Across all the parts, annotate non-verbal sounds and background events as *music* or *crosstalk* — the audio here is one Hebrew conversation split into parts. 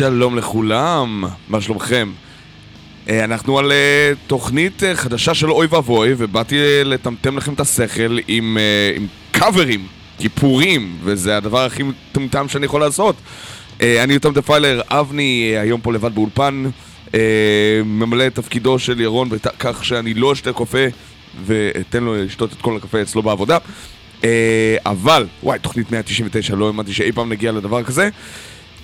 שלום לכולם, מה שלומכם? אה, אנחנו על אה, תוכנית אה, חדשה של אוי ואבוי, ובאתי לטמטם לכם את השכל עם, עם קאברים, כיפורים, וזה הדבר הכי מטומטם שאני יכול לעשות. אני יותם דפיילר, אבני היום פה לבד באולפן, ממלא את תפקידו של ירון בכך שאני לא אשתה קופה ואתן לו לשתות את כל הקפה אצלו בעבודה. אבל, וואי, תוכנית 199, לא האמנתי שאי פעם נגיע לדבר כזה.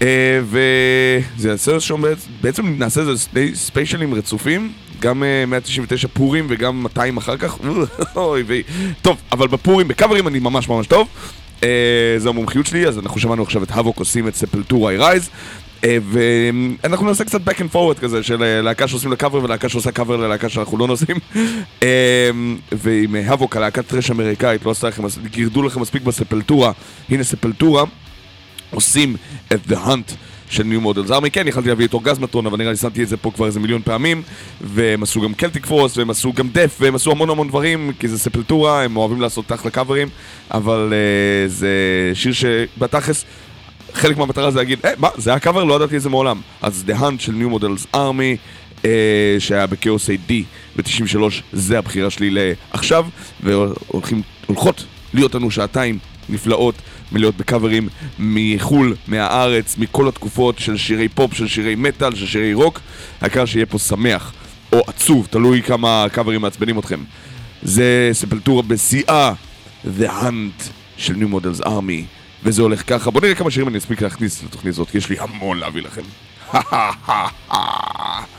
אה, וזה יעשה שם בעצם נעשה איזה ספיישלים רצופים, גם 199 אה, פורים וגם 200 אחר כך, *laughs* אוי ויי. טוב, אבל בפורים, בקאברים אני ממש ממש טוב. אה, זו המומחיות שלי, אז אנחנו שמענו עכשיו את האבוק עושים את ספלטורה. אה, ואנחנו נעשה קצת back and forward כזה של להקה שעושים לקאבר ולהקה שעושה קאבר ללהקה שאנחנו לא נוסעים *laughs* ועם האבוק, הלהקת טרש אמריקאית, לא עשה לכם, גירדו לכם מספיק ב Sepultura הנה Sepultura עושים את The Hunt של New Model Army, כן, יכלתי להביא את Orgasmatron, אבל נראה לי שמתי את זה פה כבר איזה מיליון פעמים והם עשו גם Celtic Frost, והם עשו גם Death, והם עשו המון המון דברים, כי זה Sepultura, הם אוהבים לעשות אחלה קאברים אבל אה, זה שיר שבתכלס חלק מהמטרה זה להגיד, אה, מה, זה היה קאבר? לא ידעתי את זה מעולם. אז The Hunt של New Model Army, שהיה בכאוס A.D. ב-93, זה הבחירה שלי לעכשיו, והולכות להיות לנו שעתיים נפלאות, מלאות בקאברים מחו"ל, מהארץ, מכל התקופות של שירי פופ, של שירי מטאל, של שירי רוק. העיקר שיהיה פה שמח, או עצוב, תלוי כמה קאברים מעצבנים אתכם. זה Sepultura בשיאה, The Hunt של New Model Army. וזה הולך ככה. בואו נראה כמה שירים אני אספיק להכניס לתוכנית הזאת, כי יש לי המון להביא לכם. *laughs*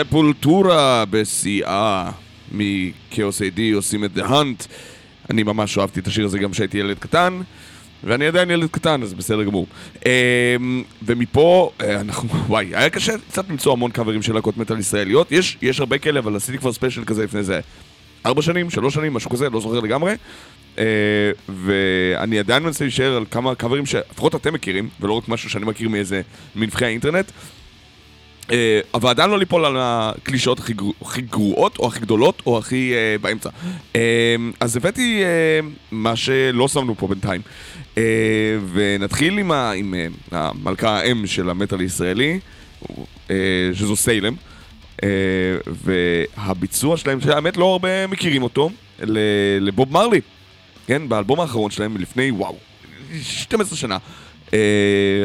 ספולטורה בשיאה מכאוס איי-די עושים את The Hunt. אני ממש אהבתי את השיר הזה גם כשהייתי ילד קטן, ואני עדיין ילד קטן, אז בסדר גמור. אמ, ומפה, אה, אנחנו, וואי, היה קשה קצת למצוא המון קאברים של להקות מטאל ישראליות. יש, יש הרבה כאלה, אבל עשיתי כבר ספיישל כזה לפני זה ארבע שנים, שלוש שנים, משהו כזה, לא זוכר לגמרי. אה, ואני עדיין מנסה להישאר על כמה קאברים שלפחות אתם מכירים, ולא רק משהו שאני מכיר מאיזה מנבחי האינטרנט. אה, עדיין לא ליפול על הקלישאות הכי, גרו, הכי גרועות, או הכי גדולות, או הכי אה, באמצע. אה, אז הבאתי אה, מה שלא שמנו פה בינתיים. אה, ונתחיל עם, ה, עם אה, המלכה האם של המטאל הישראלי, אה, שזו סיילם. אה, והביצוע שלהם, שהאמת לא הרבה מכירים אותו, לבוב מרלי. כן, באלבום האחרון שלהם מלפני, וואו, 12 שנה.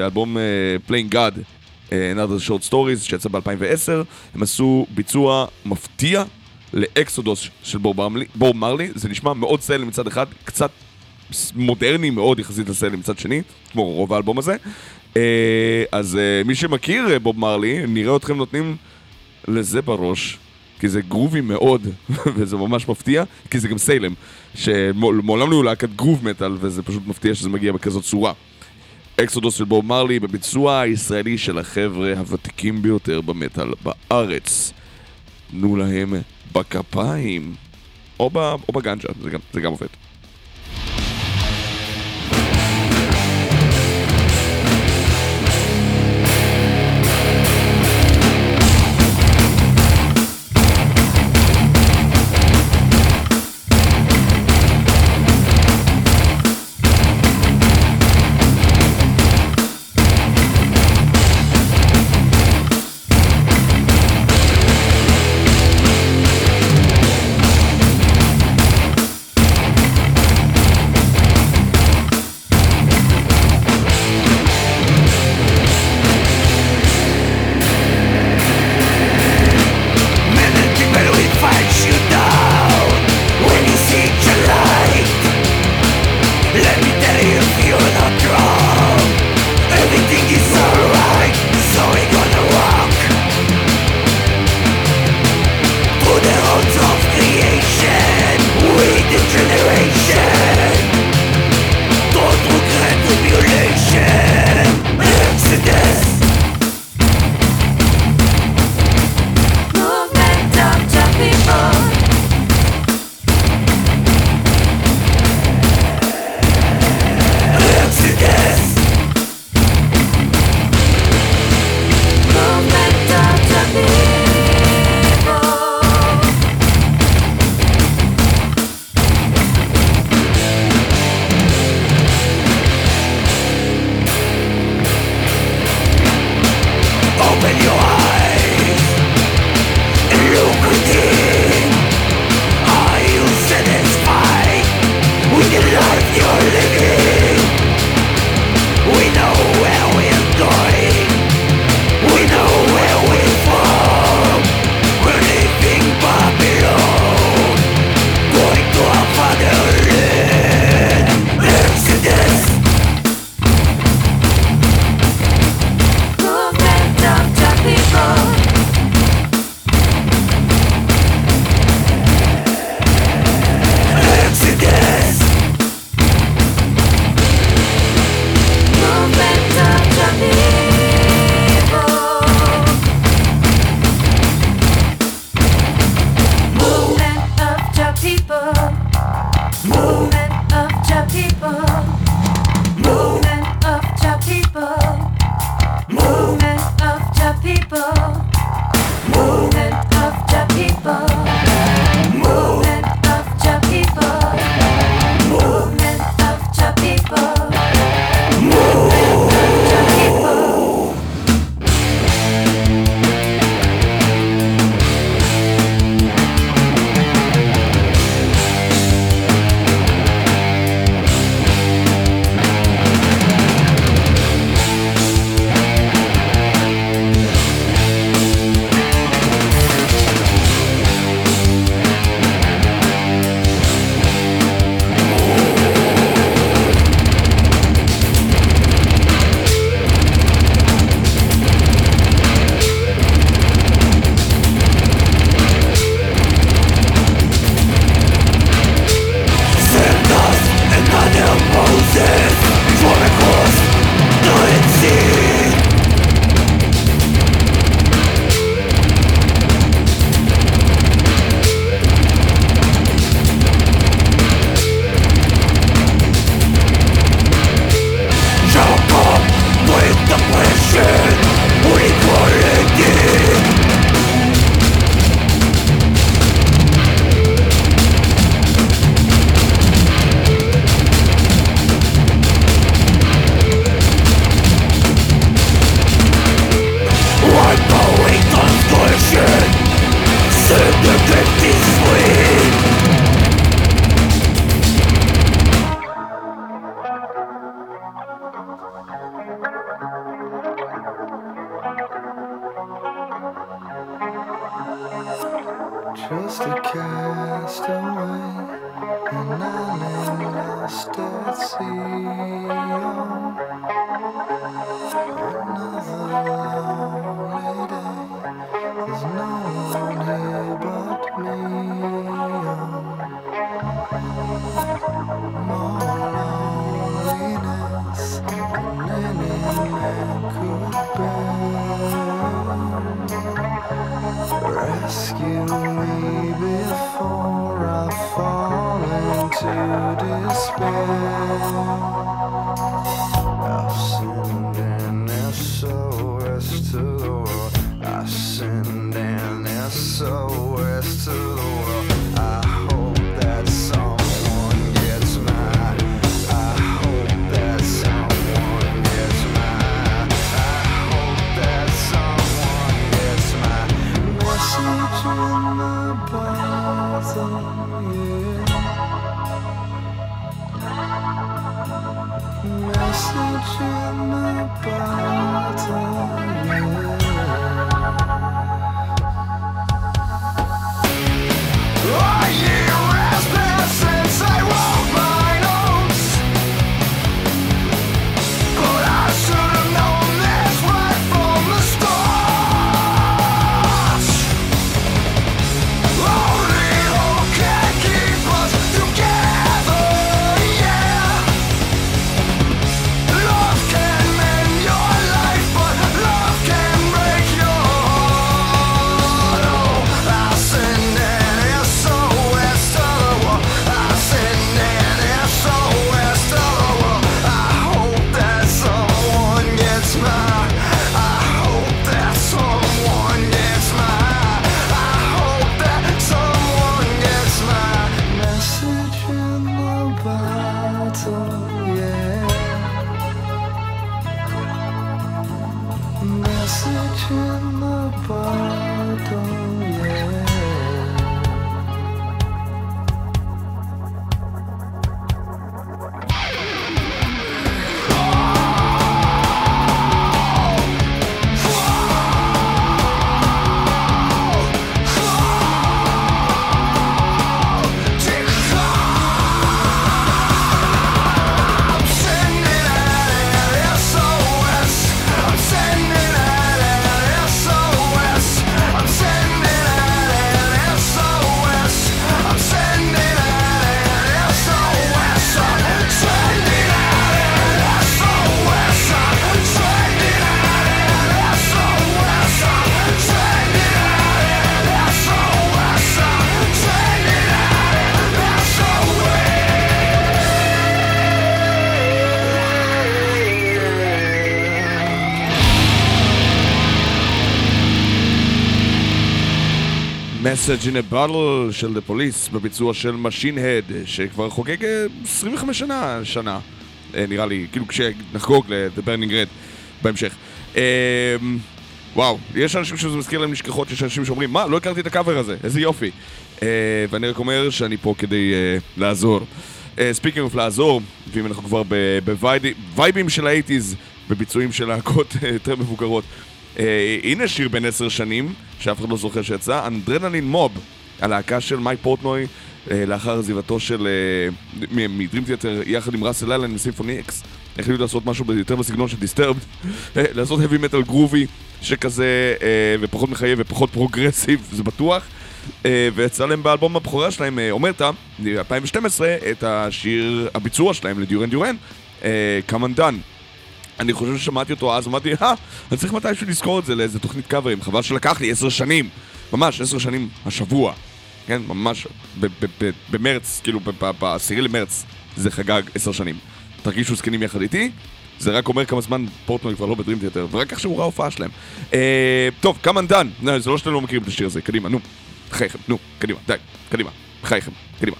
אלבום uh, God, uh, Another Short Stories, שיצא ב-2010, הם עשו ביצוע מפתיע לאקסודוס של בוב מרלי, בוב מרלי, זה נשמע מאוד סלם מצד אחד, קצת מודרני מאוד יחסית לסלם מצד שני, כמו רוב האלבום הזה. Uh, אז uh, מי שמכיר בוב מרלי, נראה אתכם נותנים לזה בראש. כי זה גרובי מאוד, *laughs* וזה ממש מפתיע, כי זה גם סיילם, שמעולם לא היו להקת גרוב מטאל, וזה פשוט מפתיע שזה מגיע בכזאת צורה. אקסודוס של בוב מרלי בביצוע הישראלי של החבר'ה הוותיקים ביותר במטאל בארץ. תנו להם בכפיים, או, בגנג'ה, זה גם, זה גם עובד. Message in a Bottle של The Police בביצוע של Machine Head שכבר חוגג אה, 25 שנה, שנה אה, נראה לי, כאילו כשנחגוג ל-The Burning Red בהמשך. אה, וואו, יש אנשים שזה מזכיר להם נשכחות, יש אנשים שאומרים מה, לא הכרתי את הקאבר הזה, איזה יופי. אה, ואני רק אומר שאני פה כדי אה, לעזור. speaking of לעזור, ואם אנחנו כבר בווייבים של ה eighties, בביצועים של להקות אה, יותר מבוגרות. אה, הנה שיר בן עשר שנים, שאף אחד לא זוכר שיצא, Adrenaline Mob, הלהקה של מייק פורטנוי, אה, לאחר עזיבתו של... אה, מ Dream Theater יחד עם ראסל אלן מ Symphony X. החליטו לעשות משהו יותר בסגנון של Disturbed, לעשות heavy metal גרובי שכזה, אה, ופחות מחייב ופחות progressive, זה בטוח. אה, ויצא להם באלבום הבכורה שלהם, אה, Omertà, ב-2012, את השיר, הביצוע שלהם ל Duran Duran, אה, Come Undone. אני חושב ששמעתי אותו אז, אמרתי, אה, אני צריך מתישהו לזכור את זה לאיזה תוכנית קאברים, חבל שלקח לי עשר שנים, ממש עשר שנים השבוע, כן, ממש, במרץ, כאילו, בעשירי למרץ, זה חגג עשר שנים. תרגישו זקנים יחד איתי, זה רק אומר כמה זמן פורטנוי כבר לא בדרים תיאטר, ורק עכשיו הוא ראה הופעה שלהם. אה, טוב, כמה דן, זה לא שאתם לא מכירים את השיר הזה, קדימה, נו, בחייכם, נו, קדימה, די, קדימה, בחייכם, קדימה,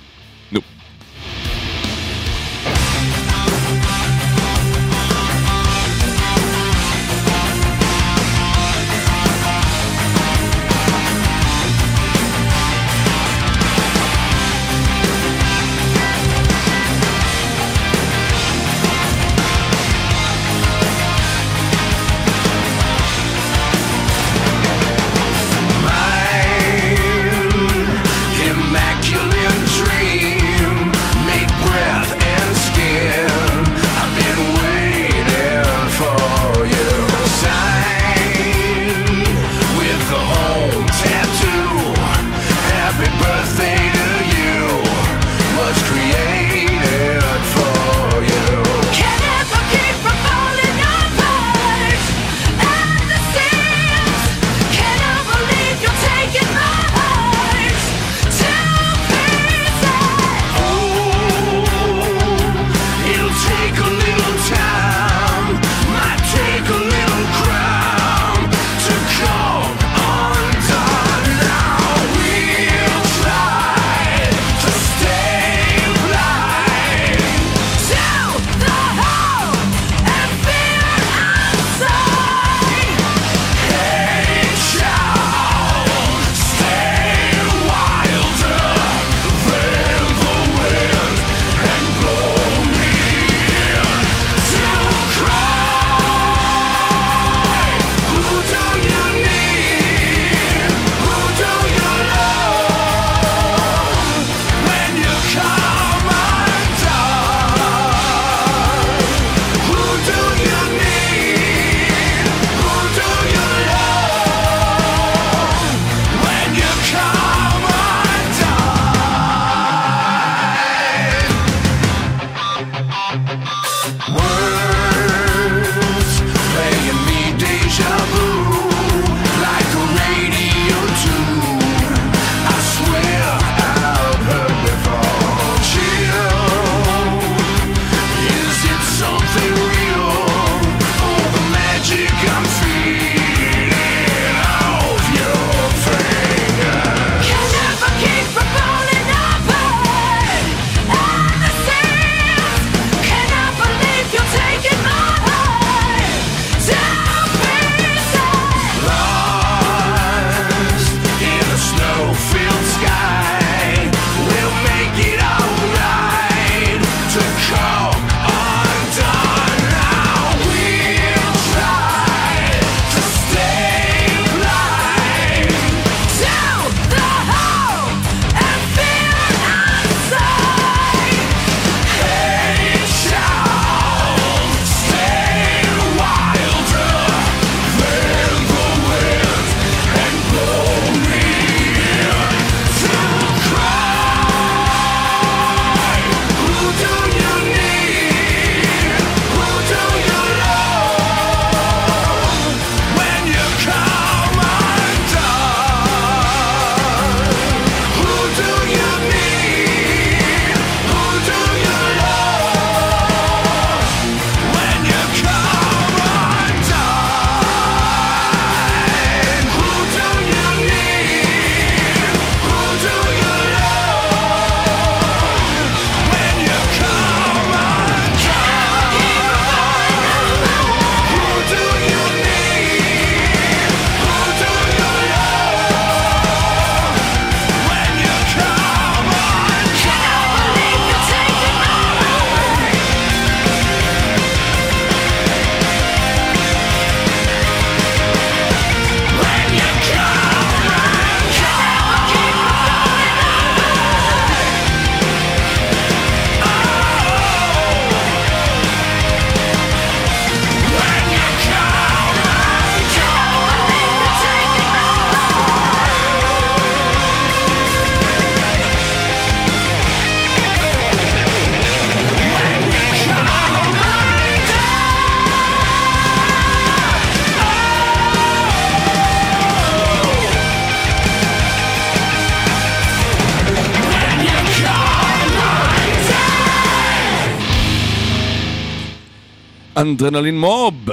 אנדרנלין מוב,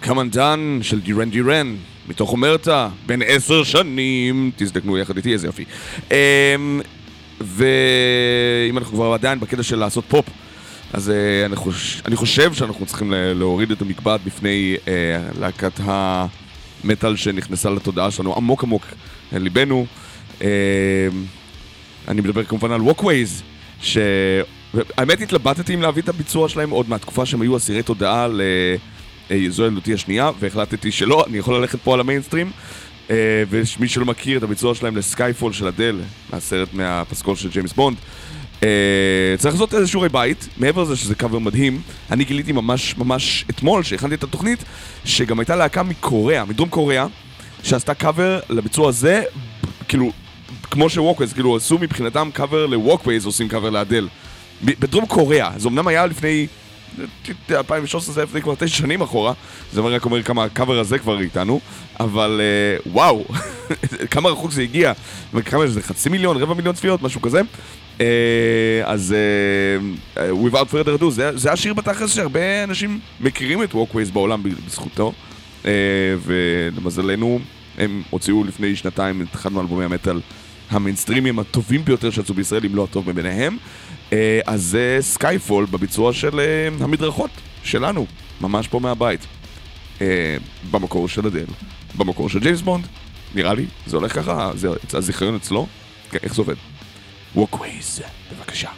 קמנדן של דירן דירן, מתוך אומרתה, בן עשר שנים, תזדקנו יחד איתי, איזה יופי. אמ, ואם אנחנו כבר עדיין בקטע של לעשות פופ, אז אה, אני, חוש... אני חושב שאנחנו צריכים להוריד את המקבט בפני אה, להקת המטאל שנכנסה לתודעה שלנו עמוק עמוק לליבנו. אה, אני מדבר כמובן על Walkways, ש... האמת התלבטתי אם להביא את הביצוע שלהם עוד מהתקופה שהם היו אסירי תודעה לזו ילדותי השנייה, והחלטתי שלא, אני יכול ללכת פה על המיינסטרים. אה, ומי שלא מכיר את הביצוע שלהם ל Skyfall של אדל, מהסרט מהפסקול של ג'יימס בונד, אה, צריך לעשות איזה שיעורי בית, מעבר לזה שזה קאבר מדהים, אני גיליתי ממש ממש אתמול, שהכנתי את התוכנית, שגם הייתה להקה מקוריאה, מדרום קוריאה, שעשתה קאבר לביצוע הזה, כאילו, כמו ש Walkways, כאילו עשו מבחינתם קאבר ל Walkways, עושים קאבר לאדל. בדרום קוריאה, זה אמנם היה לפני 2013 זה לפני כבר תשע שנים אחורה, זה רק אומר כמה הקאבר הזה כבר איתנו, אבל אה, וואו, *laughs* כמה רחוק זה הגיע, וכמה זה חצי מיליון, רבע מיליון צפיות, משהו כזה. אה, אז אה, Without further ado, זה, זה השיר בתכלס שהרבה אנשים מכירים את Walkways בעולם בזכותו, אה, ולמזלנו הם הוציאו לפני שנתיים את אחד מאלבומי המטאל המיינסטרימים הטובים ביותר שיצאו בישראל, אם לא הטוב מביניהם. אז זה Skyfall בביצוע של אה, המדרכות שלנו, ממש פה מהבית. אה, במקור של אדל, במקור של ג'יימס בונד, נראה לי, זה הולך ככה, זה הזיכיון אצלו, כן, איך זה עובד? Walkways, בבקשה.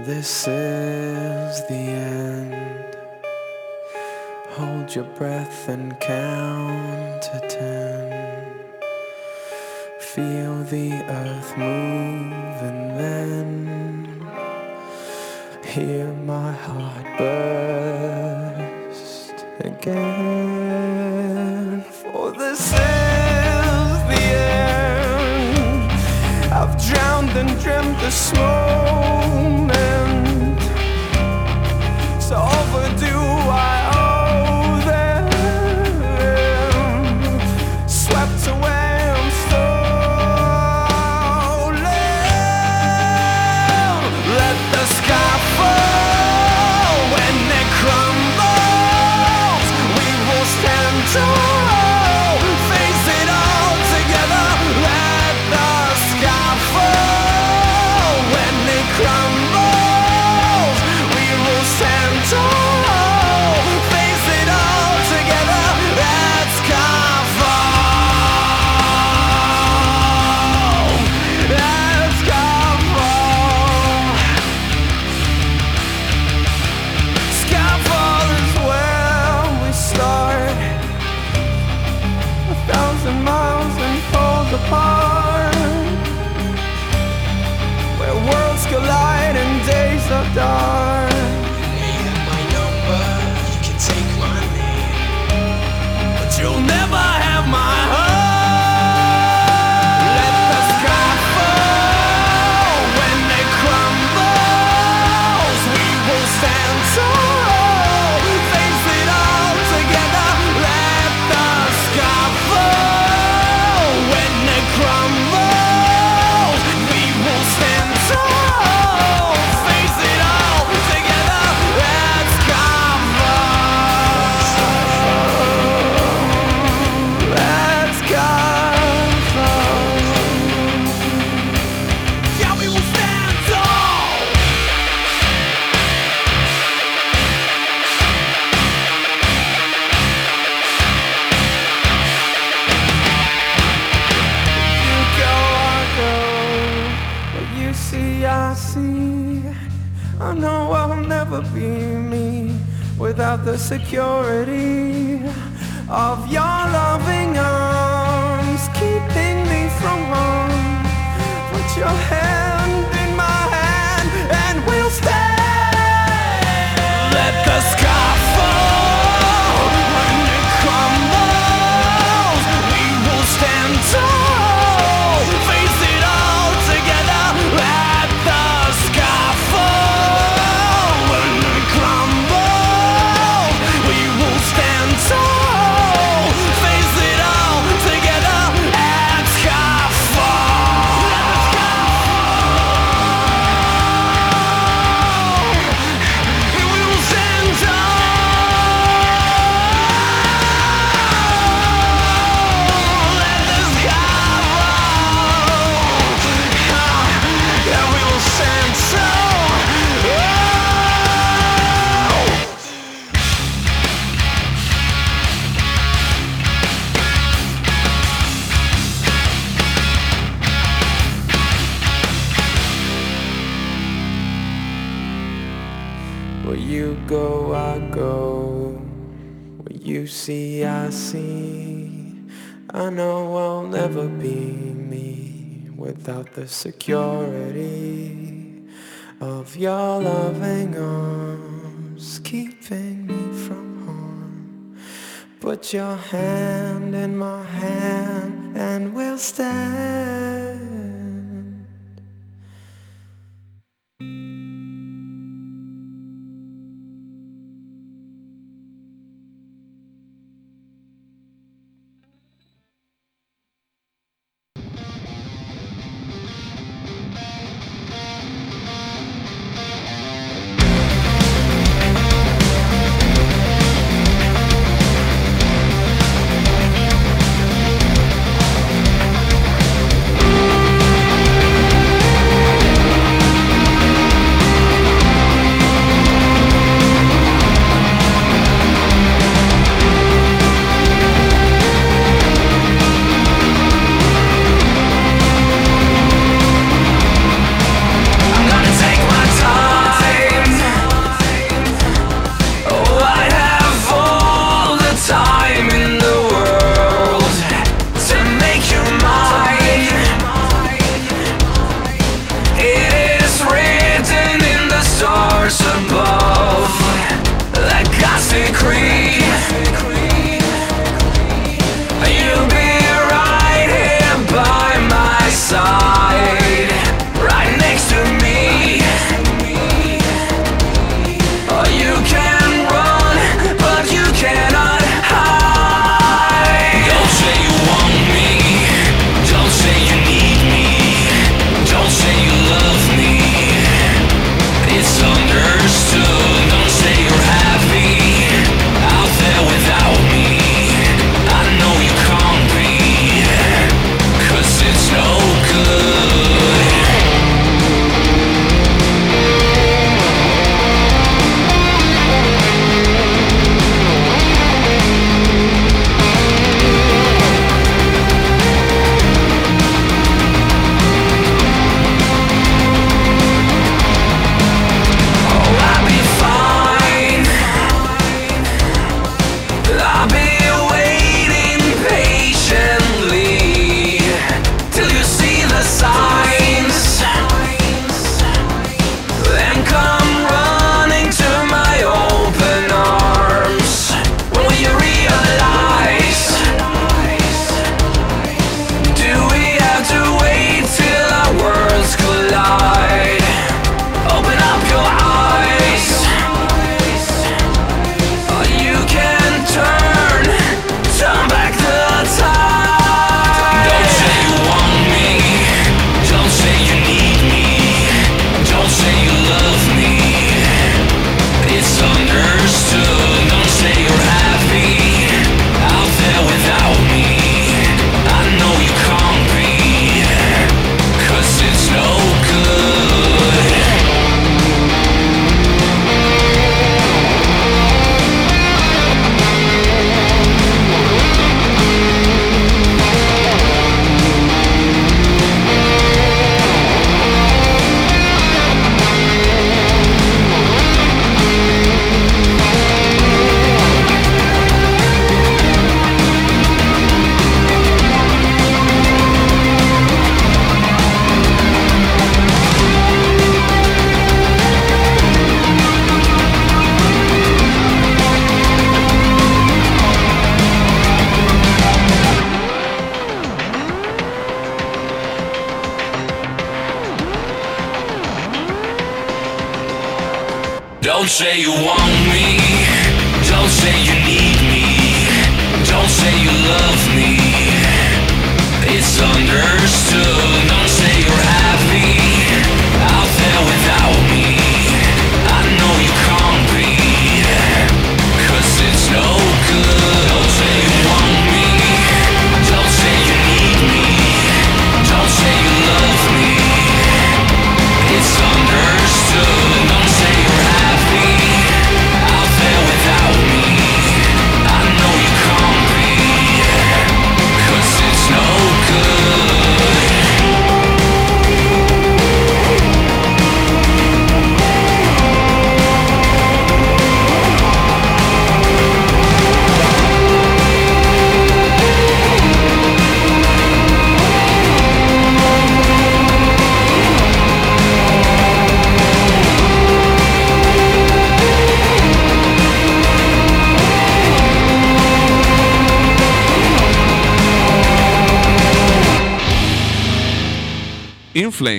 This is the end. Hold your breath and count to ten. Feel the earth move and then hear my heart burst again. For this is the end. I've drowned and dreamt this moment. The security of your loving arms, keeping me from harm. Put your hand the security of your loving arms keeping me from harm. Put your hand in my hand and we'll stand.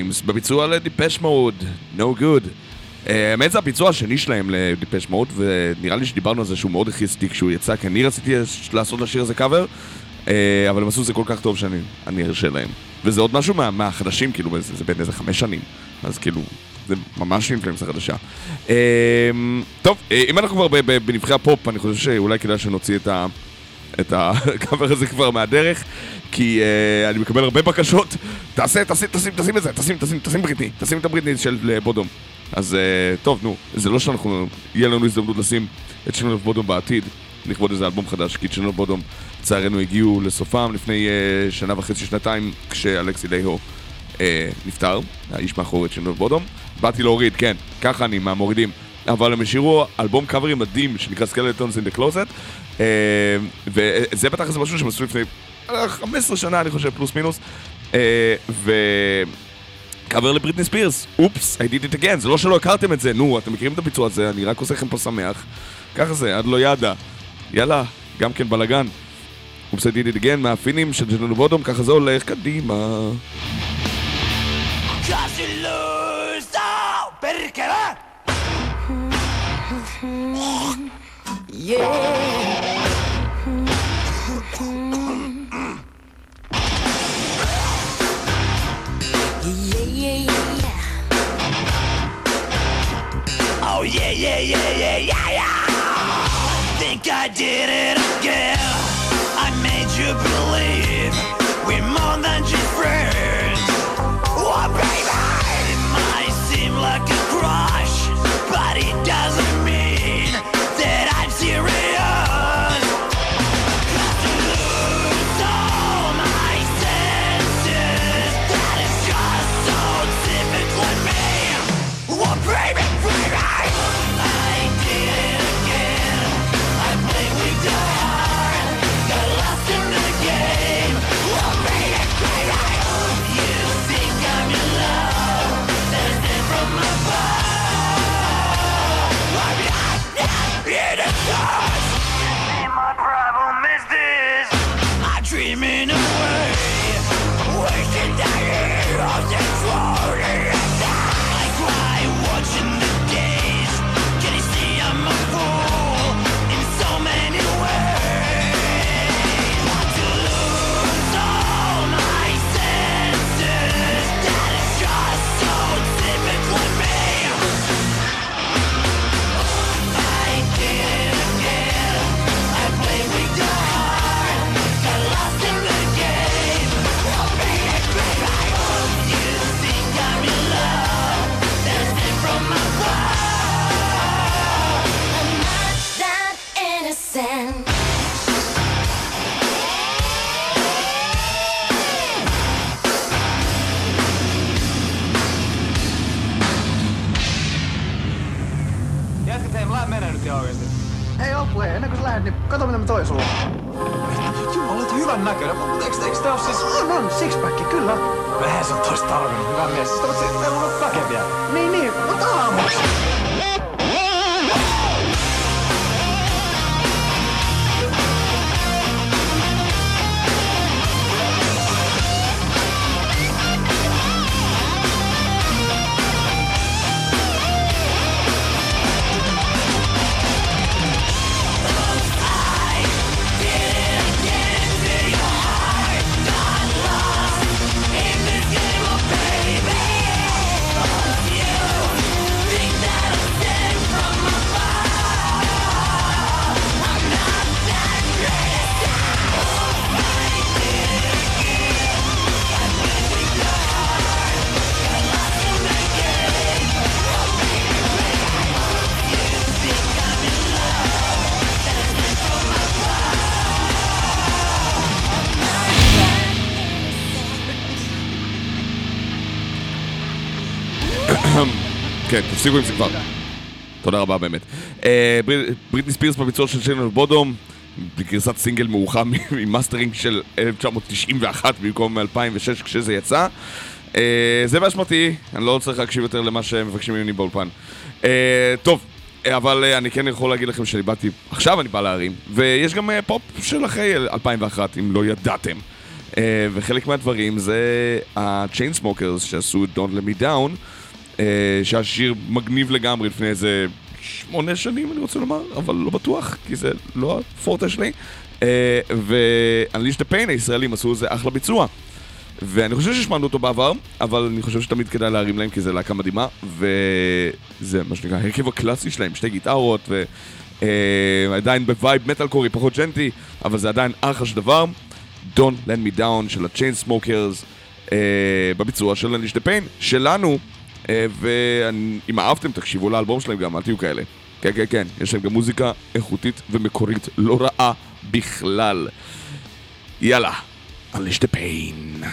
Flames בביצוע ל Depeche Mode, No Good. אה, האמת זה הביצוע השני שלהם ל Depeche Mode, ונראה לי שדיברנו על זה שהוא מאוד הכעיס אותי כשהוא יצא, כי אני רציתי לעשות לשיר הזה קאבר, אה, אבל הם עשו את זה כל כך טוב שאני אני ארשה להם. וזה עוד משהו מה, מהחדשים, כאילו, זה, זה בן איזה חמש שנים, אז כאילו, זה ממש In Flames החדשה. אה, טוב, אם אנחנו כבר בנבחרי הפופ, אני חושב שאולי כדאי שנוציא את ה... את הקאבר *laughs* הזה כבר מהדרך, כי אה, אני מקבל הרבה בקשות. תעשה, תשים, תשים, תשים את זה, תשים, תשים, תשים בריטני, תשים את הבריטני של אה, בודום. אז אה, טוב, נו, זה לא שאנחנו, יהיה לנו הזדמנות לשים את Children of Bodom בעתיד, לכבוד איזה אלבום חדש, כי Children of Bodom, לצערנו, הגיעו לסופם לפני אה, שנה וחצי, שנתיים, כשאלכסי לייהו נפטר, האיש מאחורי את Children of Bodom. באתי להוריד, כן, ככה אני, מהמורידים. אבל הם השאירו אלבום קאברים מדהים שנקרא Skeletons in the Closet וזה בטח איזה משהו שהם עשו לפני אה, 15 שנה אני חושב פלוס מינוס אה, וקאבר לבריטני ספירס. אופס, I did it again. זה לא שלא הכרתם את זה. נו אתם מכירים את הביצוע הזה? אני רק עושה לכם פה שמח. ככה זה עד לא ידע. יאללה גם כן בלאגן. אופס I did it again מהפינים של ג'ננו בודום ככה זה הולך קדימה. Cause yeah, yeah, yeah, yeah, yeah. Think I did it again. I made you believe on siis... Ah, on, no, on, sixpacki, kyllä. Lähes on toista tarvinnut, hyvä mies. Siis tämmöset, ne on väkeviä. Niin, niin, mutta aamuksi. כן, תפסיקו עם זה כבר. תודה רבה באמת. אה, בריטני ספירס בביצוע של Children of Bodom, בגרסת סינגל מאוחר *laughs* ממאסטרינג של 1991 במקום 2006 כשזה יצא. אה, זה באשמתי, אני לא צריך להקשיב יותר למה שמבקשים ממני באולפן. אה, טוב, אבל אני כן יכול להגיד לכם שאני באתי, עכשיו אני בא להרים, ויש גם פופ של אחרי 2001, אם לא ידעתם. וחלק מהדברים זה ה- Chainsmokers שעשו את Don't Let Me Down. אה, שהיה שיר מגניב לגמרי לפני איזה שמונה שנים, אני רוצה לומר, אבל לא בטוח, כי זה לא הפורטה שלי. אה, ואנליש דה פיין הישראלים עשו איזה אחלה ביצוע. ואני חושב שהשמענו אותו בעבר, אבל אני חושב שתמיד כדאי להרים להם כי זו להקה מדהימה, וזה מה שנקרא ההרכב הקלאסי שלהם, שתי גיטרות, ועדיין אה, בווייב מטאלקורי, פחות ג'נטי, אבל זה עדיין אחלה של דבר. Don't Let Me Down של ה-Chain Smokers אה, בביצוע של אנליש דה פיין, שלנו, אה, ואם אהבתם, תקשיבו לאלבום שלהם גם, אל תהיו כאלה. כן, כן, כן, יש להם גם מוזיקה איכותית ומקורית, לא רעה בכלל. יאללה, unleash the pain.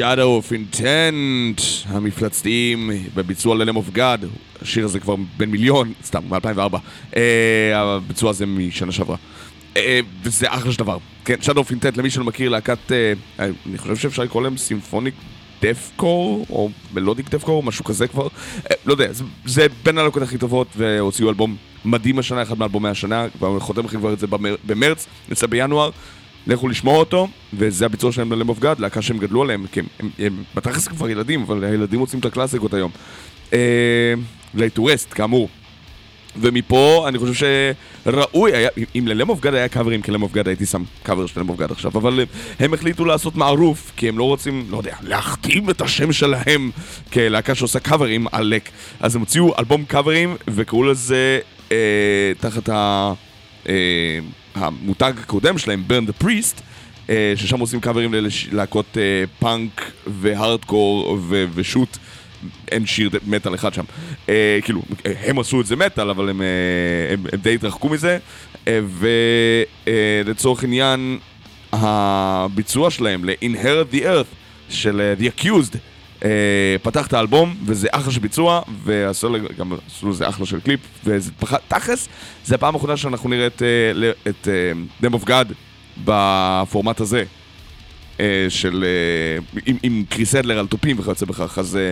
Shadow of Intent, המפלצתיים בביצוע ל-Lamb of God. השיר הזה כבר בן מיליון, סתם, מ-2004. אה, הביצוע הזה משנה שעברה. אה, וזה אחלה של דבר. כן, Shadow of Intent, למי שלא מכיר, להקת... אה, אני חושב שאפשר לקרוא להם סימפוניק דפקור, או מלודיק דפקור, משהו כזה כבר. אה, לא יודע, זה, זה בין הלהקות הכי טובות, והוציאו אלבום מדהים השנה, אחד מאלבומי השנה, כבר חותם לכם כבר את זה במר, במרץ, יצא בינואר. לכו לשמוע אותו, וזה הביצוע שלהם ל-Lamb of God, להקה שהם גדלו עליהם, כי הם, הם, הם בתכלס כבר ילדים, אבל הילדים רוצים את הקלאסיקות היום. אה, Laid to Rest, כאמור. ומפה אני חושב שראוי היה, אם ל-Lamb of God היה קאברים, כי ל-Lamb of God הייתי שם קאבר של Lamb of God עכשיו, אבל אה, הם החליטו לעשות מערוף, כי הם לא רוצים, לא יודע, להכתים את השם שלהם כלהקה שעושה קאברים עלק. אז הם הוציאו אלבום קאברים, וקראו לזה אה, תחת ה... אה, המותג הקודם שלהם, the Priest, אה, ששם עושים קאברים ללהקות אה, פאנק והארדקור ושוט. אין שיר מטאל אחד שם. אה, כאילו, הם עשו את זה מטאל, אבל הם, אה, הם, הם די התרחקו מזה. ולצורך עניין, הביצוע שלהם ל-Inherit the Earth של The Accused אה, פתח את האלבום, וזה אחלה של ביצוע, ועשו גם עשו לזה אחלה של קליפ, וזה פח- תכלס, זה הפעם האחרונה שאנחנו נראה את, אה, את אה, Lamb of God בפורמט הזה. אה, של... אה, עם, עם קריס אדלר על תופים וכיוצא בכך, אז אה,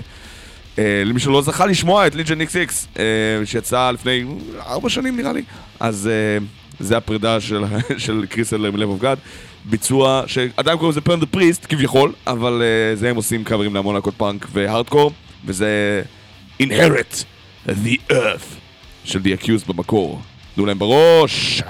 אה, למי שלא זכה לשמוע את ליג'ן איקס איקס, שיצא לפני ארבע שנים נראה לי, אז אה, זה הפרידה של, *laughs* של קריס אדלר מ-Lamb of God. ביצוע שעדיין קוראים לזה Burn the Priest כביכול, אבל אה, זה הם עושים קאברים להמון להקות פאנק והארדקור, וזה Inherit the Earth של The Accused במקור. תנו להם בראש!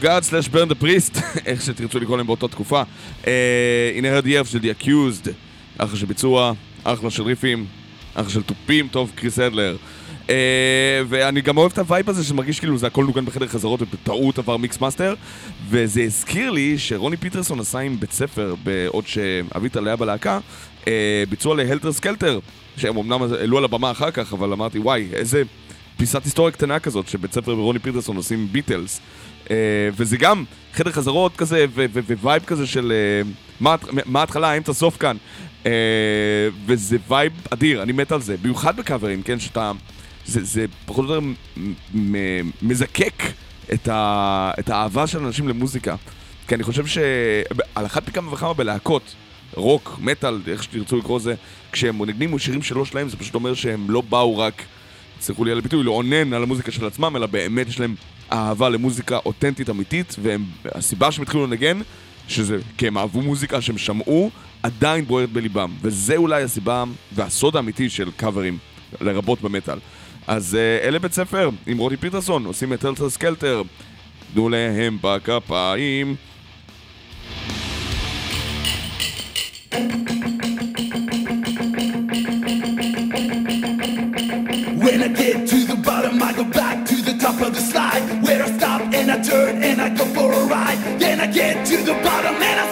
God slash Burn the Priest, איך שתרצו לקרוא להם באותה תקופה. אה, Inherit the Earth של The Accused, אחלה של ביצוע, אחלה של ריפים, אחלה של תופים, טוב, קריס אדלר. אה, ואני גם אוהב את הווייב הזה שמרגיש כאילו זה הכל נוגן בחדר חזרות ובטעות עבר מיקס מאסטר וזה הזכיר לי שרוני פיטרסון עשה עם בית ספר בעוד שאביטל היה בלהקה אה, ביצוע ל-Helter Skelter שהם אמנם העלו על הבמה אחר כך אבל אמרתי וואי איזה פיסת היסטוריה קטנה כזאת שבית ספר ורוני פיטרסון עושים ביטלס וזה גם חדר חזרות כזה ווייב כזה של אה, מה ההת- מה ההתחלה האמצע סוף כאן אה, וזה וייב אדיר אני מת על זה במיוחד בקאברים כן שאתה זה, פחות או יותר מזקק את, האהבה של אנשים למוזיקה. כי אני חושב שעל אחת מכמה וכמה בלהקות, רוק, מטאל, איך שתרצו לקרוא לזה, כשהם מנגנים שירים שלא שלהם, זה פשוט אומר שהם לא באו רק, תסלחו לי על הביטוי, לאונן על המוזיקה של עצמם, אלא באמת יש להם אהבה למוזיקה אותנטית אמיתית, והסיבה שהם התחילו לנגן, שזה כי הם אהבו מוזיקה שהם שמעו, עדיין בוערת בליבם. וזה אולי הסיבה והסוד האמיתי של קאברים, לרבות במטאל. אז אה, אלה בית ספר עם רוני פיטרסון, עושים את Helter Skelter. תנו להם בכפיים. When I get to Turn and I go for a ride. Then I get to the bottom and I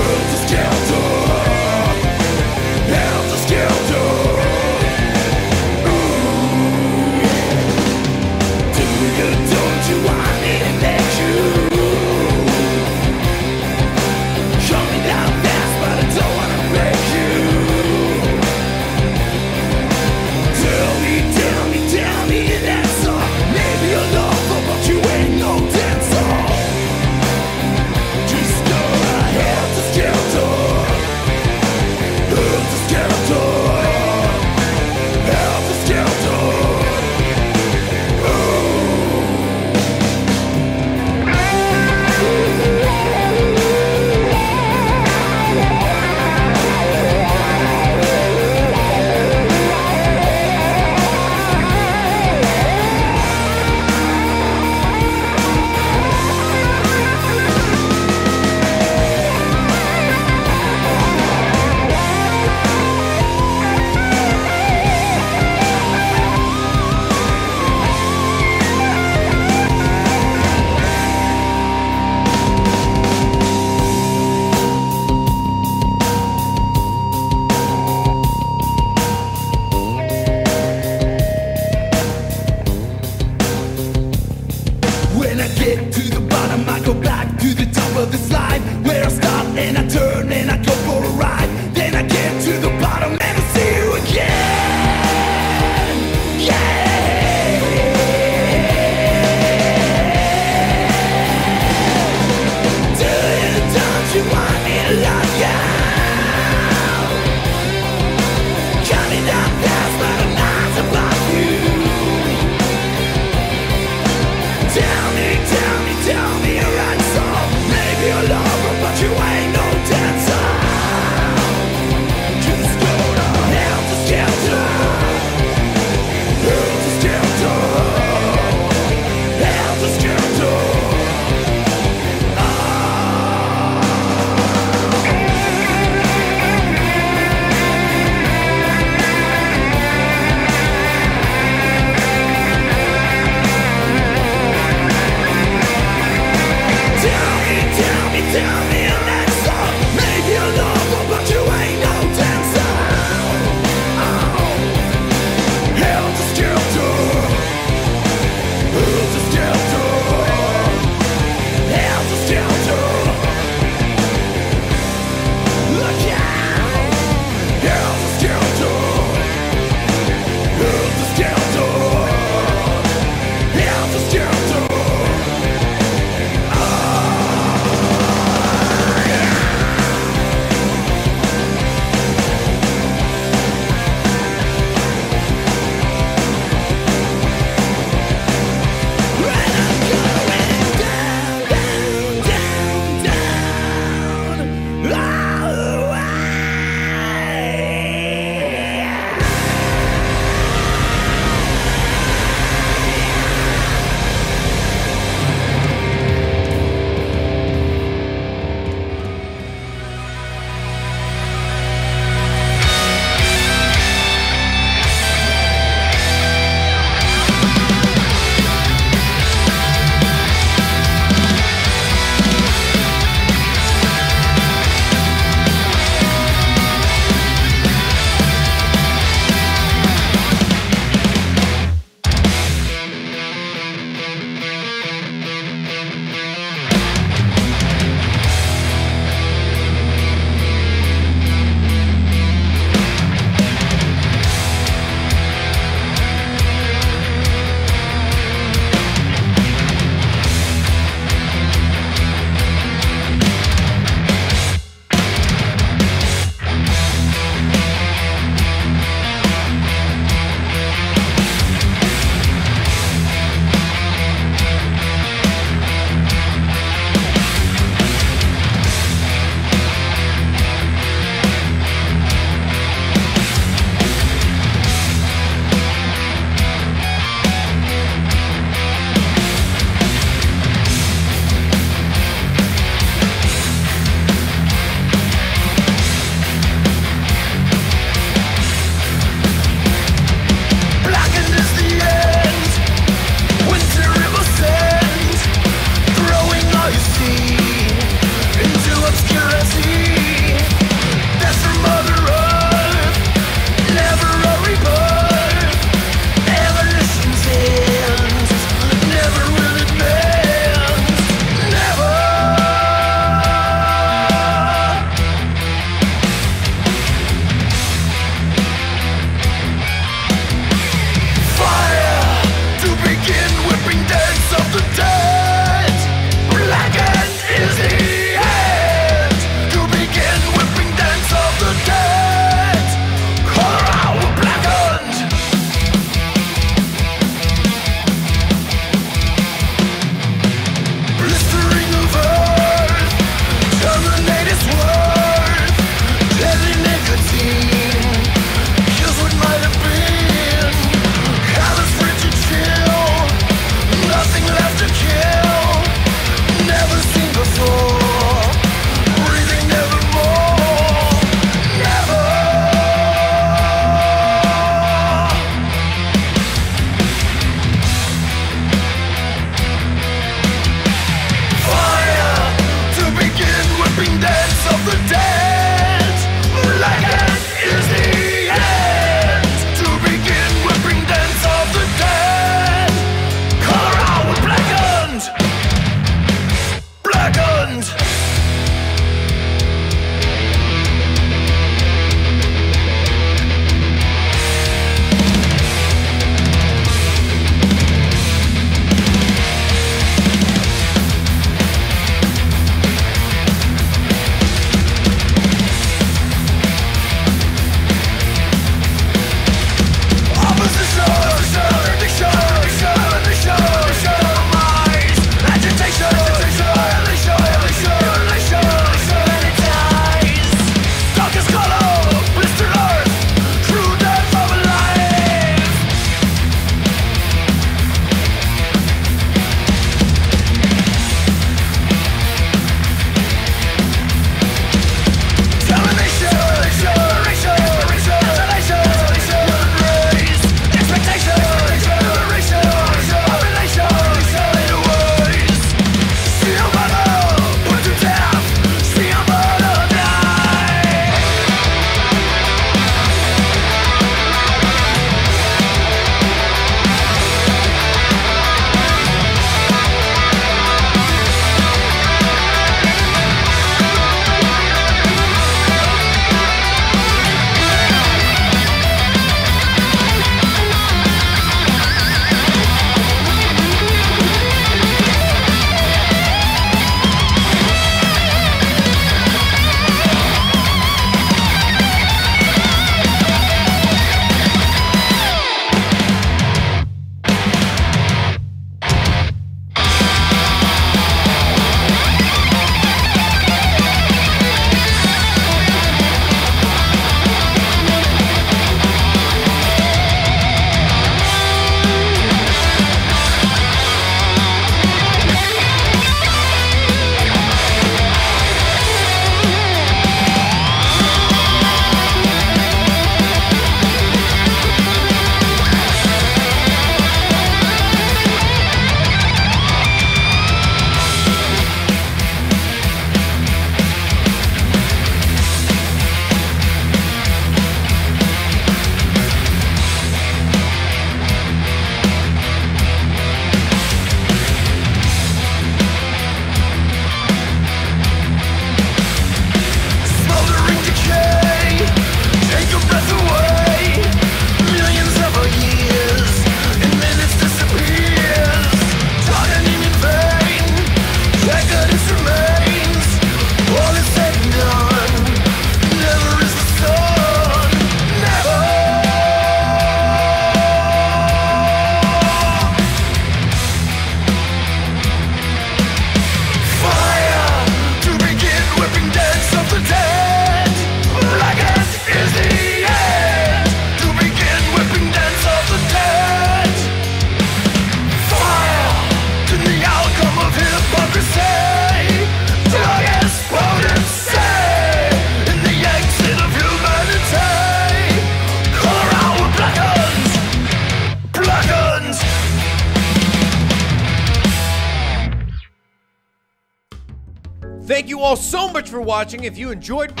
for watching. If you enjoyed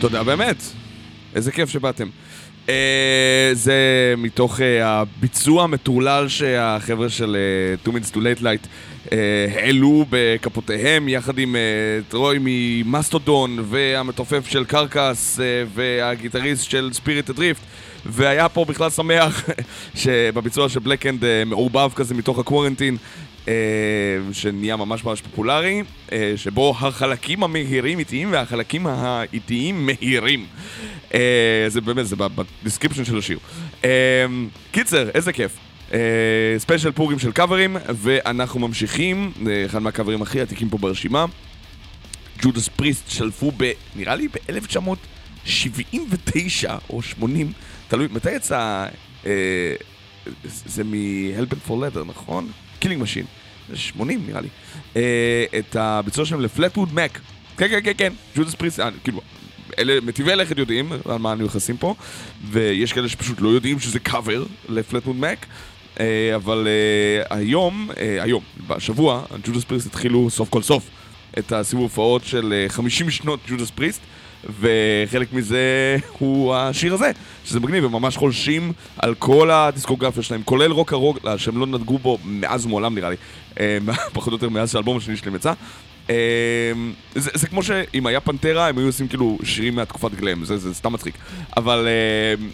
תודה באמת. איזה כיף שבאתם. אה, זה מתוך אה, הביצוע המטורלל שהחבר'ה של אה, 2 Minutes to Late Night אה, העלו בכפותיהם יחד עם אה, טרוי ממאסטודון והמתופף של קרקס אה, והגיטריסט של Spirit Adrift והיה פה בכלל שמח *laughs* שבביצוע של Blackened אה, מעורבב כזה מתוך הקוורנטין שנהיה ממש ממש פופולרי, אה, שבו החלקים המהירים איטיים והחלקים האיטיים מהירים. אה, זה באמת, זה ב description של השיר. אה, קיצר, איזה כיף. אה, ספיישל פורים של קאברים, ואנחנו ממשיכים, אה, אחד מהקאברים הכי עתיקים פה ברשימה. ג'ודס פריסט שלפו ב... נראה לי ב-1979 או 80, תלוי, מתי יצא... אה, זה מ-Hell Bent for Leather, נכון? Killing Machine. זה 80 נראה לי. אה, את הביצוע שלהם לפליטווד מק. כן, כן, כן, כן, ג'ודס פריסט, אה, כאילו, אלה מטיבי לכת יודעים על מה אנו נכנסים פה, ויש כאלה שפשוט לא יודעים שזה קאבר לפליטווד מק. אה, אבל היום, היום, בשבוע, ג'ודס פריסט התחילו סוף כל סוף את הסיבוב הופעות של אה, 50 שנות ג'ודס פריסט, וחלק מזה הוא השיר הזה, שזה מגניב, הם ממש חולשים על כל הדיסקוגרפיה שלהם, כולל Rocka Rolla, שהם לא נגעו בו מאז ומעולם נראה לי, אה, *laughs* פחות או יותר מאז שהאלבום השני שלהם יצא. אה, זה, זה כמו שאם היה פנטרה, הם היו עושים כאילו שירים מהתקופת גלאם, זה, זה סתם מצחיק. אבל... אה,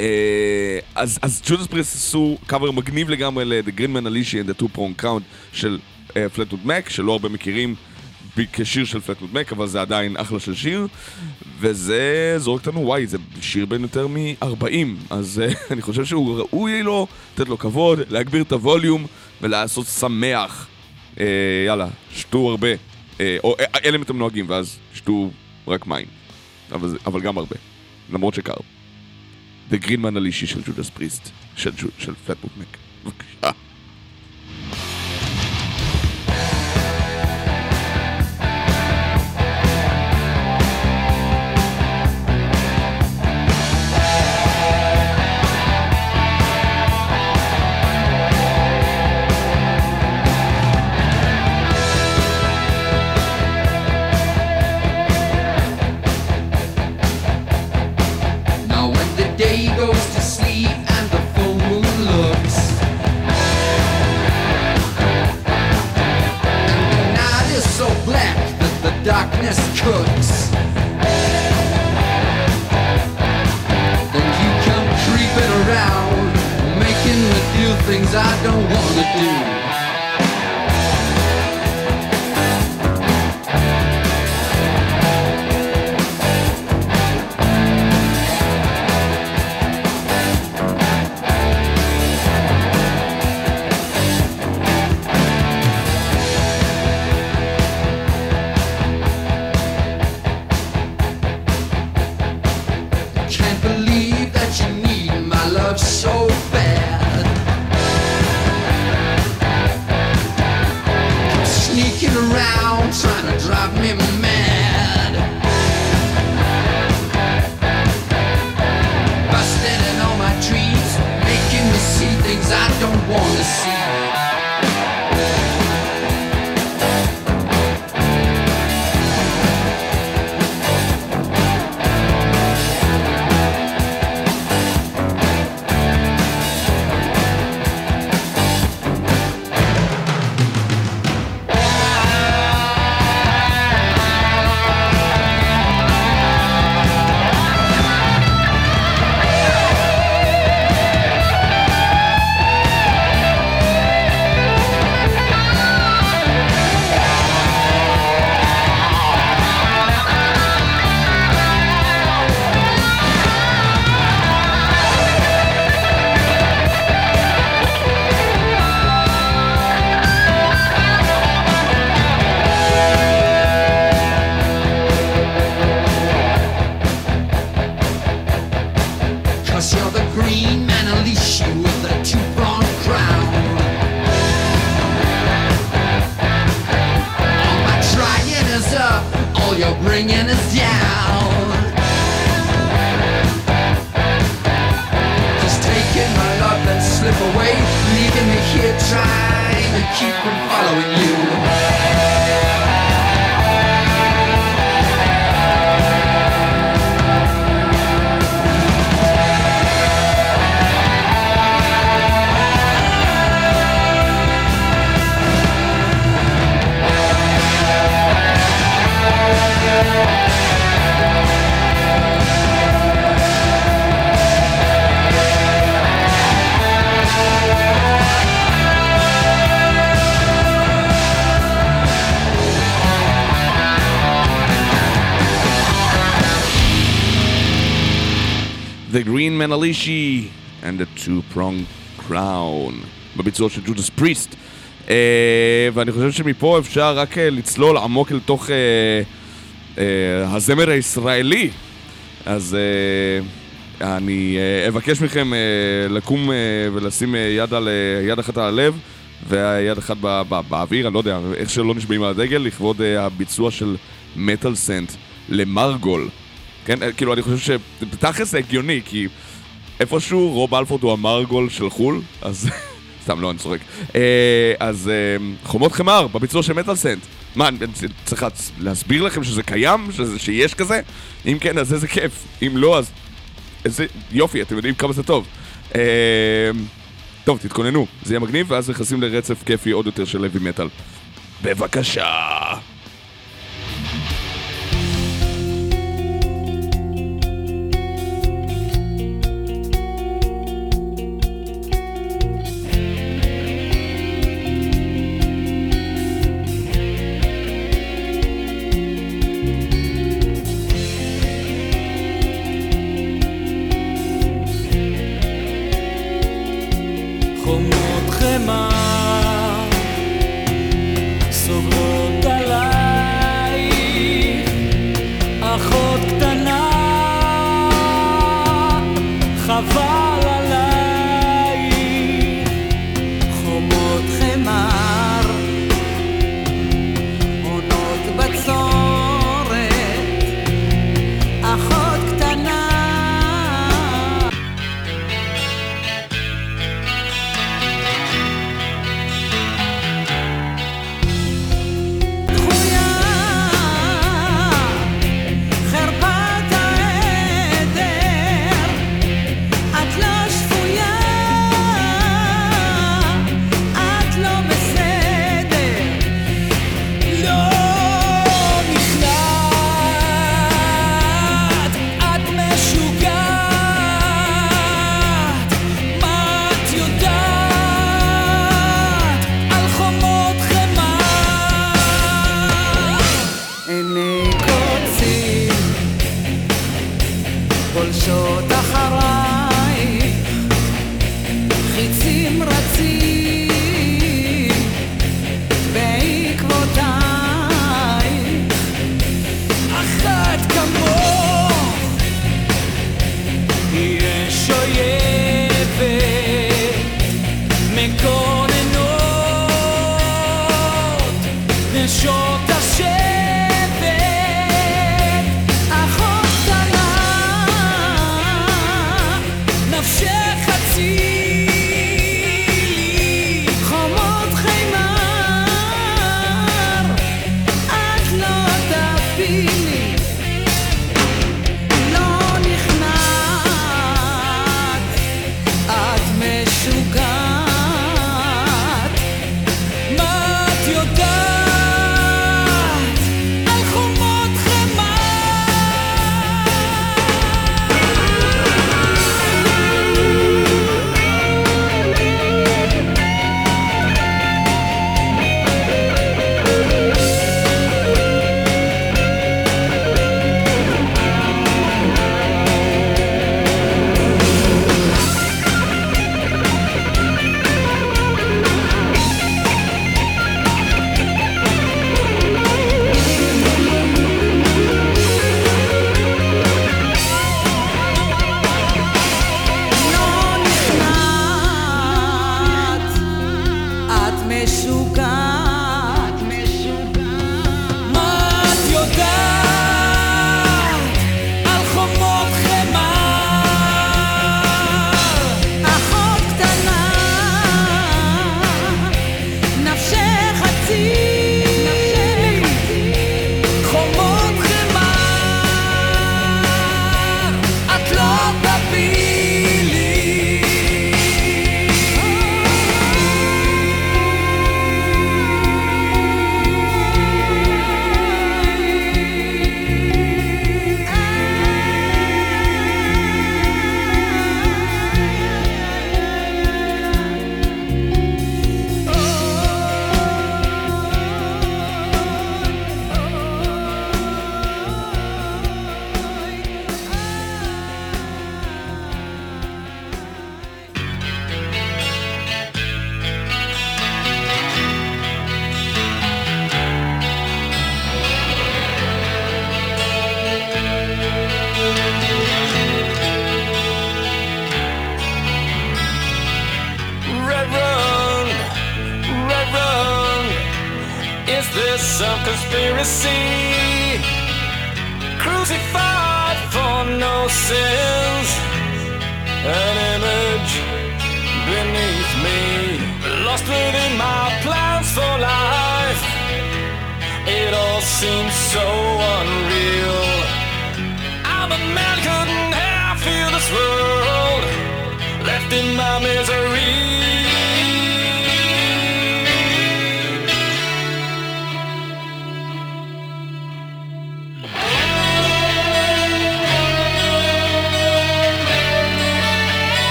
אה, אז, אז ג'ודס פריסט עשו קאבר מגניב לגמרי ל- The Green Manalishi with the Two Prong Crown של פליטווד מק, שלא הרבה מכירים כשיר של פליטווד מק, אבל זה עדיין אחלה של שיר, וזה זורק אותנו, וואי, זה שיר בן יותר מ-40, אז אה, *laughs* אני חושב שהוא ראוי לו, לתת לו כבוד, להגביר את הווליום ולעשות שמח. אה, יאללה, שתו הרבה, אה, או אה, אלא אם אתם נוהגים, ואז שתו רק מים, אבל, אבל גם הרבה, למרות שקר. Green Man הלישי של ג'ודס פריסט, של, של פלטבוק מק. בבקשה. You're bringing is down. Just taking my love and slip away, leaving me here trying to keep from following you. The Green Manalishi and the Two-Prong Crown בביצוע של ג'ודס פריסט. Uh, ואני חושב שמפה אפשר רק uh, לצלול עמוק אל תוך uh, uh, הזמר הישראלי. אז uh, אני uh, אבקש מכם uh, לקום uh, ולשים uh, יד, על, uh, יד אחת על הלב והיד אחת בא, בא, באוויר, אני לא יודע, איך שלא נשבעים על הדגל, לכבוד uh, הביצוע של מטאל סנט למרגול. כן, אה, כאילו, אני חושב שבתכלס זה הגיוני, כי איפשהו רוב אלפורד הוא המרגול של חו"ל, אז... *laughs* סתם, לא, אני צוחק. אה, אז אה, חומות חמר, בביצוע של מטאל סנט. מה, אני צריך להס- להסביר לכם שזה קיים? שזה, שיש כזה? אם כן, אז איזה כיף. אם לא, אז... איזה יופי, אתם יודעים כמה זה טוב. טוב, תתכוננו, זה יהיה מגניב, ואז נכנסים לרצף כיפי עוד יותר של לוי מטאל. בבקשה.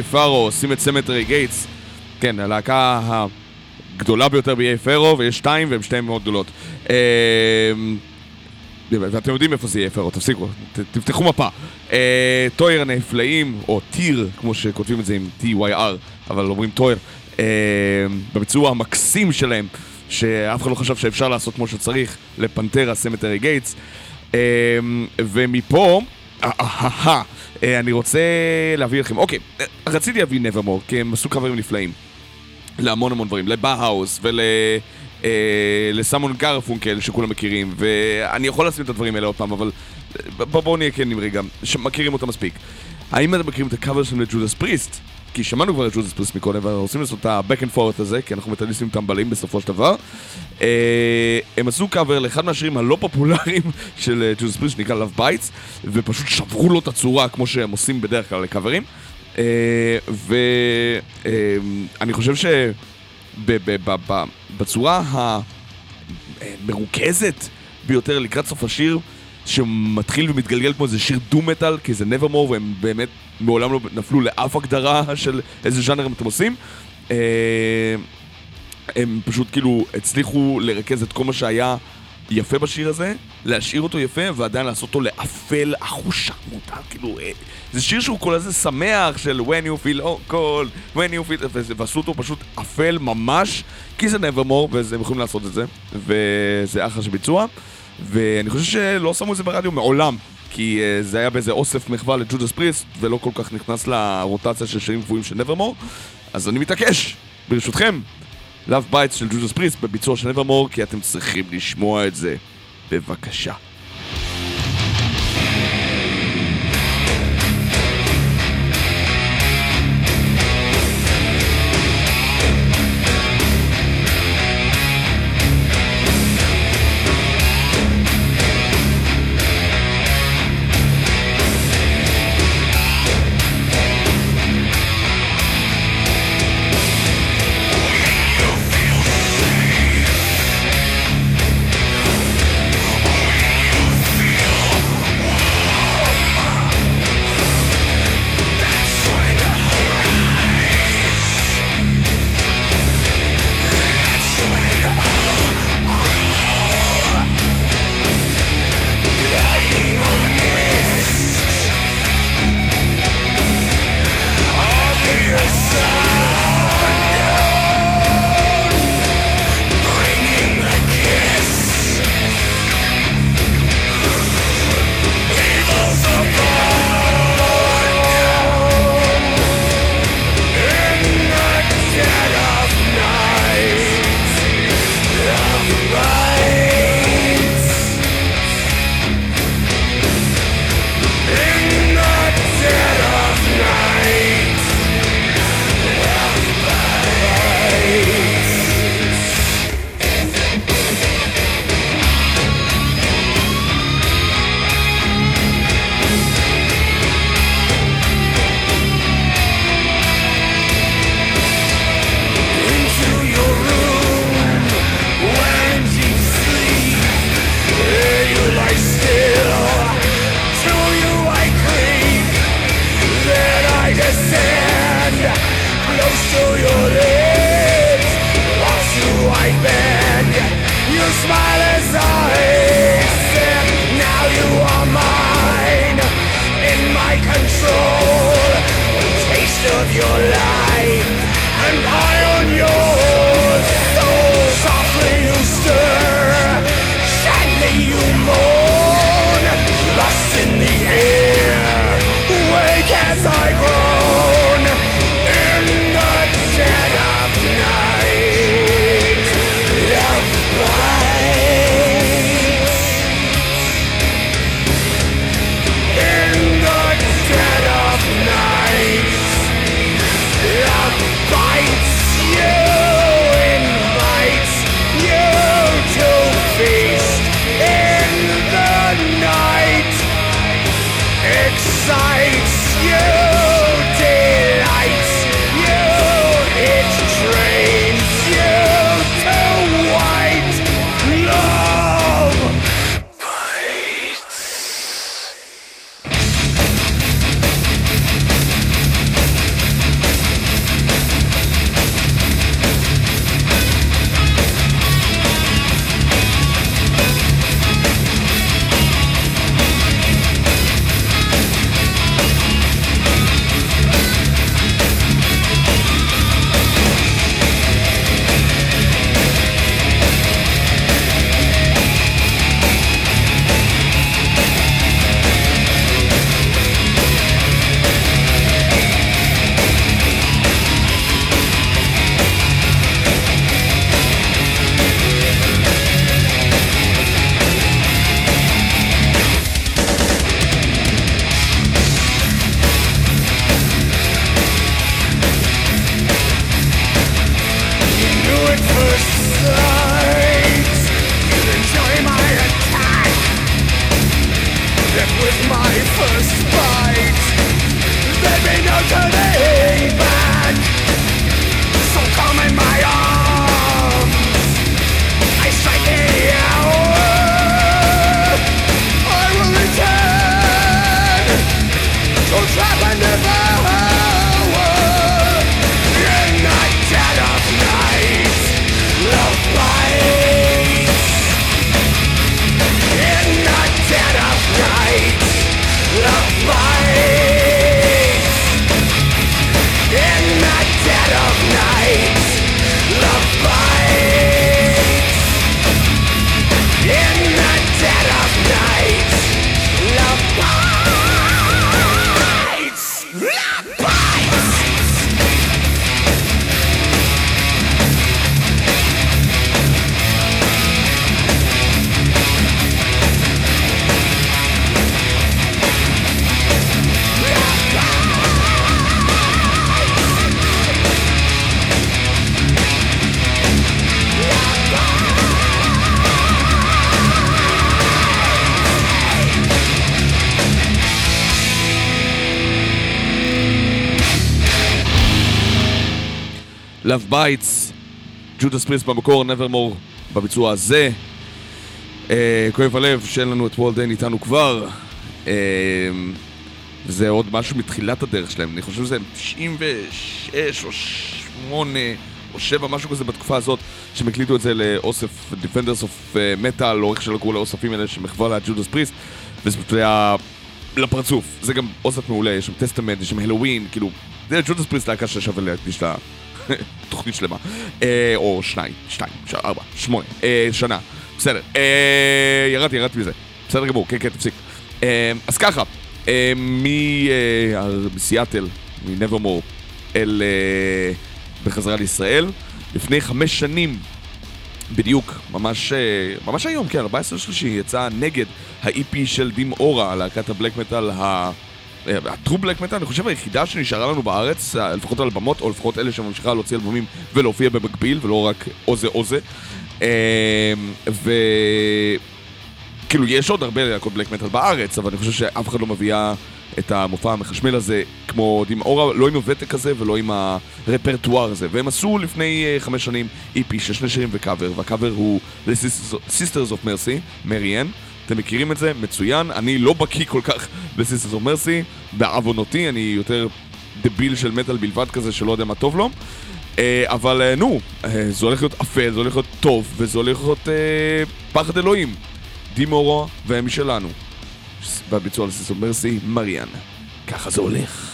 מאיי פארו עושים את Cemetery Gates. כן, הלהקה הגדולה ביותר באיי פארו, ויש שתיים והן שתיהן מאוד גדולות. אה, ואתם יודעים איפה זה יהיה פארו, תפסיקו, תפתחו מפה. אה, טויר הנפלאים, או טיר, כמו שכותבים את זה עם T-Y-R, אבל אומרים טויר, אה, בביצוע המקסים שלהם, שאף אחד לא חשב שאפשר לעשות כמו שצריך, לפנטרה Cemetery Gates. ומפה, אה, אה, אה, אני רוצה להביא לכם, אוקיי, רציתי להביא נברמור, כי הם עשו קברים נפלאים. להמון המון דברים, לבאהאוס ול... אה, לסמון גרפונקל שכולם מכירים, ואני יכול לשים את הדברים האלה עוד פעם, אבל אה, בוא, בואו נהיה כנים רגע, שמכירים אותם מספיק. האם אתם מכירים את הקאבר שלהם לג'ודס פריסט? כי שמענו כבר את ג'ודס פריסט מקודם, ואנחנו רוצים לעשות את ה-back and forth הזה, כי אנחנו מטליסטים טמבלים בסופו של דבר. אה, הם עשו קאבר לאחד מהשירים הלא פופולריים *laughs* של אה, ג'ודס פריסט, שנקרא Love Bites, ופשוט שברו לו את הצורה כמו שהם עושים בדרך כלל לקאברים. ואני חושב ש... ב- ב- ב- ב- בצורה המרוכזת ביותר לקראת סוף השיר, שמתחיל ומתגלגל כמו איזה שיר דו-מטאל, כי זה nevermore, והם באמת מעולם לא נפלו לאף הגדרה של איזה ז'אנר אתם עושים. אה, הם פשוט כאילו הצליחו לרכז את כל מה שהיה יפה בשיר הזה, להשאיר אותו יפה ועדיין לעשות אותו לאפל אחושה מותר, כאילו, אה, זה שיר שהוא כל איזה שמח של when you feel oh, cold, when you feel, ועשו אותו פשוט אפל ממש, כי זה nevermore, והם יכולים לעשות את זה, וזה אחלה של ביצוע, ואני חושב שלא שמו את זה ברדיו מעולם. כי uh, זה היה באיזה אוסף מחווה לג'ודס פריסט, ולא כל כך נכנס לרוטציה של שירים קבועים של נברמור, אז אני מתעקש, ברשותכם, Love Bites של ג'ודס פריסט בביצוע של Nevermore, כי אתם צריכים לשמוע את זה. בבקשה. Love Bites, Judas Priest במקור, Nevermore בביצוע הזה. אה, כואב הלב שאין לנו את Warrel Dane איתנו כבר. אה, וזה עוד משהו מתחילת הדרך שלהם, אני חושב שזה 96 או 8 או 7, משהו כזה בתקופה הזאת, שהם הקליטו את זה לאוסף Defenders of אה, Metal, או איך שלא קראו לאוספים האלה שמחווה ל Judas Priest, וזה פשוט היה לפרצוף. זה גם אוסף מעולה, יש שם Testament, יש שם Helloween, כאילו, זה ג'ודס פריסט להקה ששווה להקדיש לה *laughs* תוכנית שלמה. אה, או שניים, שתיים, ארבע, שמונה, אה, שנה. בסדר. אה, ירדתי, ירדתי מזה. בסדר גמור, כן, כן, תפסיק. אז ככה, מסיאטל, מנברמור, אל... בחזרה לישראל. לפני חמש שנים, בדיוק, ממש, ממש היום, כן, 14 שלישי, יצא נגד ה-EP של דים אורה, להקת הבלק מטאל ה... הטרו בלק מטאל, אני חושב היחידה שנשארה לנו בארץ, אה, לפחות על הבמות, או לפחות אלה שממשיכה להוציא אלבומים ולהופיע במקביל, ולא רק או זה או זה. אה, ו... כאילו, יש עוד הרבה להקות בלק מטאל בארץ, אבל אני חושב שאף אחד לא מביאה את המופע המחשמל הזה כמו דים אורה, לא עם הוותק הזה ולא עם הרפרטואר הזה. והם עשו לפני אה, חמש שנים EP של שני שירים וקאבר, והקאבר הוא The Sisters of Mercy, מריאן. אתם מכירים את זה? מצוין. אני לא בקיא כל כך of Mercy, בעוונותי, אני יותר דביל של מטאל בלבד כזה שלא יודע מה טוב לו. אה, אבל אה, נו, אה, זה הולך להיות אפל, זה הולך להיות טוב, וזה הולך להיות אה, פחד אלוהים. דימורו והם משלנו. בביצוע על סיסו מרסי, מריאן. ככה זה הולך.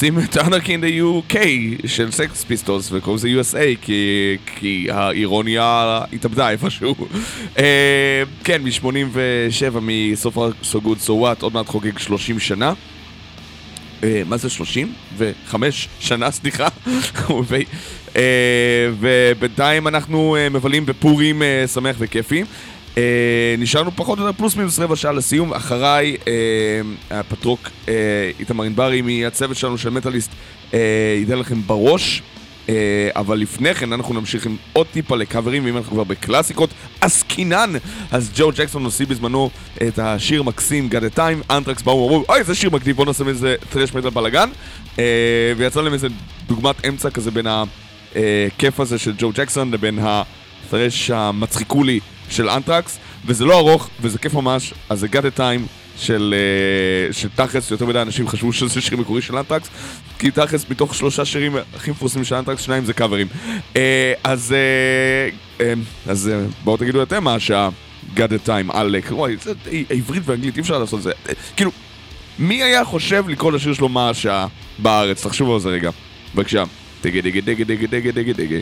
עושים את אנרקי in the UK של סקס פיסטוס וקוראים לזה USA כי, כי האירוניה התאבדה איפשהו. אה, כן, מ-87 מסוף So Good So What, עוד מעט חוגג 30 שנה. אה, מה זה 30? וחמש שנה, סליחה. אה, ובינתיים אנחנו מבלים בפורים שמח וכיפי. אה, נשארנו פחות או יותר פלוס מינוס רבע שעה לסיום. אחריי אה, הפטרוק אה, איתמר ענברי מהצוות שלנו של מטאליסט אה, ייתן לכם בראש. אה, אבל לפני כן אנחנו נמשיך עם עוד טיפה לקאברים, ואם אנחנו כבר בקלאסיקות עסקינן, אז ג'ו ג'קסון הוציא בזמנו את השיר מקסים God a Time, אנטרקס באו ואמרו, אוי איזה שיר מגניב, בוא נעשה מזה טרש מטל בלאגן, אה, ויצא להם איזה דוגמת אמצע כזה בין הכיף הזה של ג'ו ג'קסון לבין הטרש המצחיקולי של אנטרקס, וזה לא ארוך, וזה כיף ממש, אז זה God a Time של, אה, של תכלס, יותר מדי אנשים חשבו שזה שיר מקורי של אנטרקס, כי תכלס מתוך שלושה שירים הכי מפורסמים של אנטרקס, שניים זה קאברים. אה, אז, אה, אז בואו תגידו אתם מה השעה God a Time על... וואי, זה עברית ואנגלית, אי אפשר לעשות את זה. כאילו, מי היה חושב לקרוא לשיר שלו מה השעה בארץ? תחשבו על זה רגע. בבקשה. דגה דגה דגה דגה דגה דגה דגה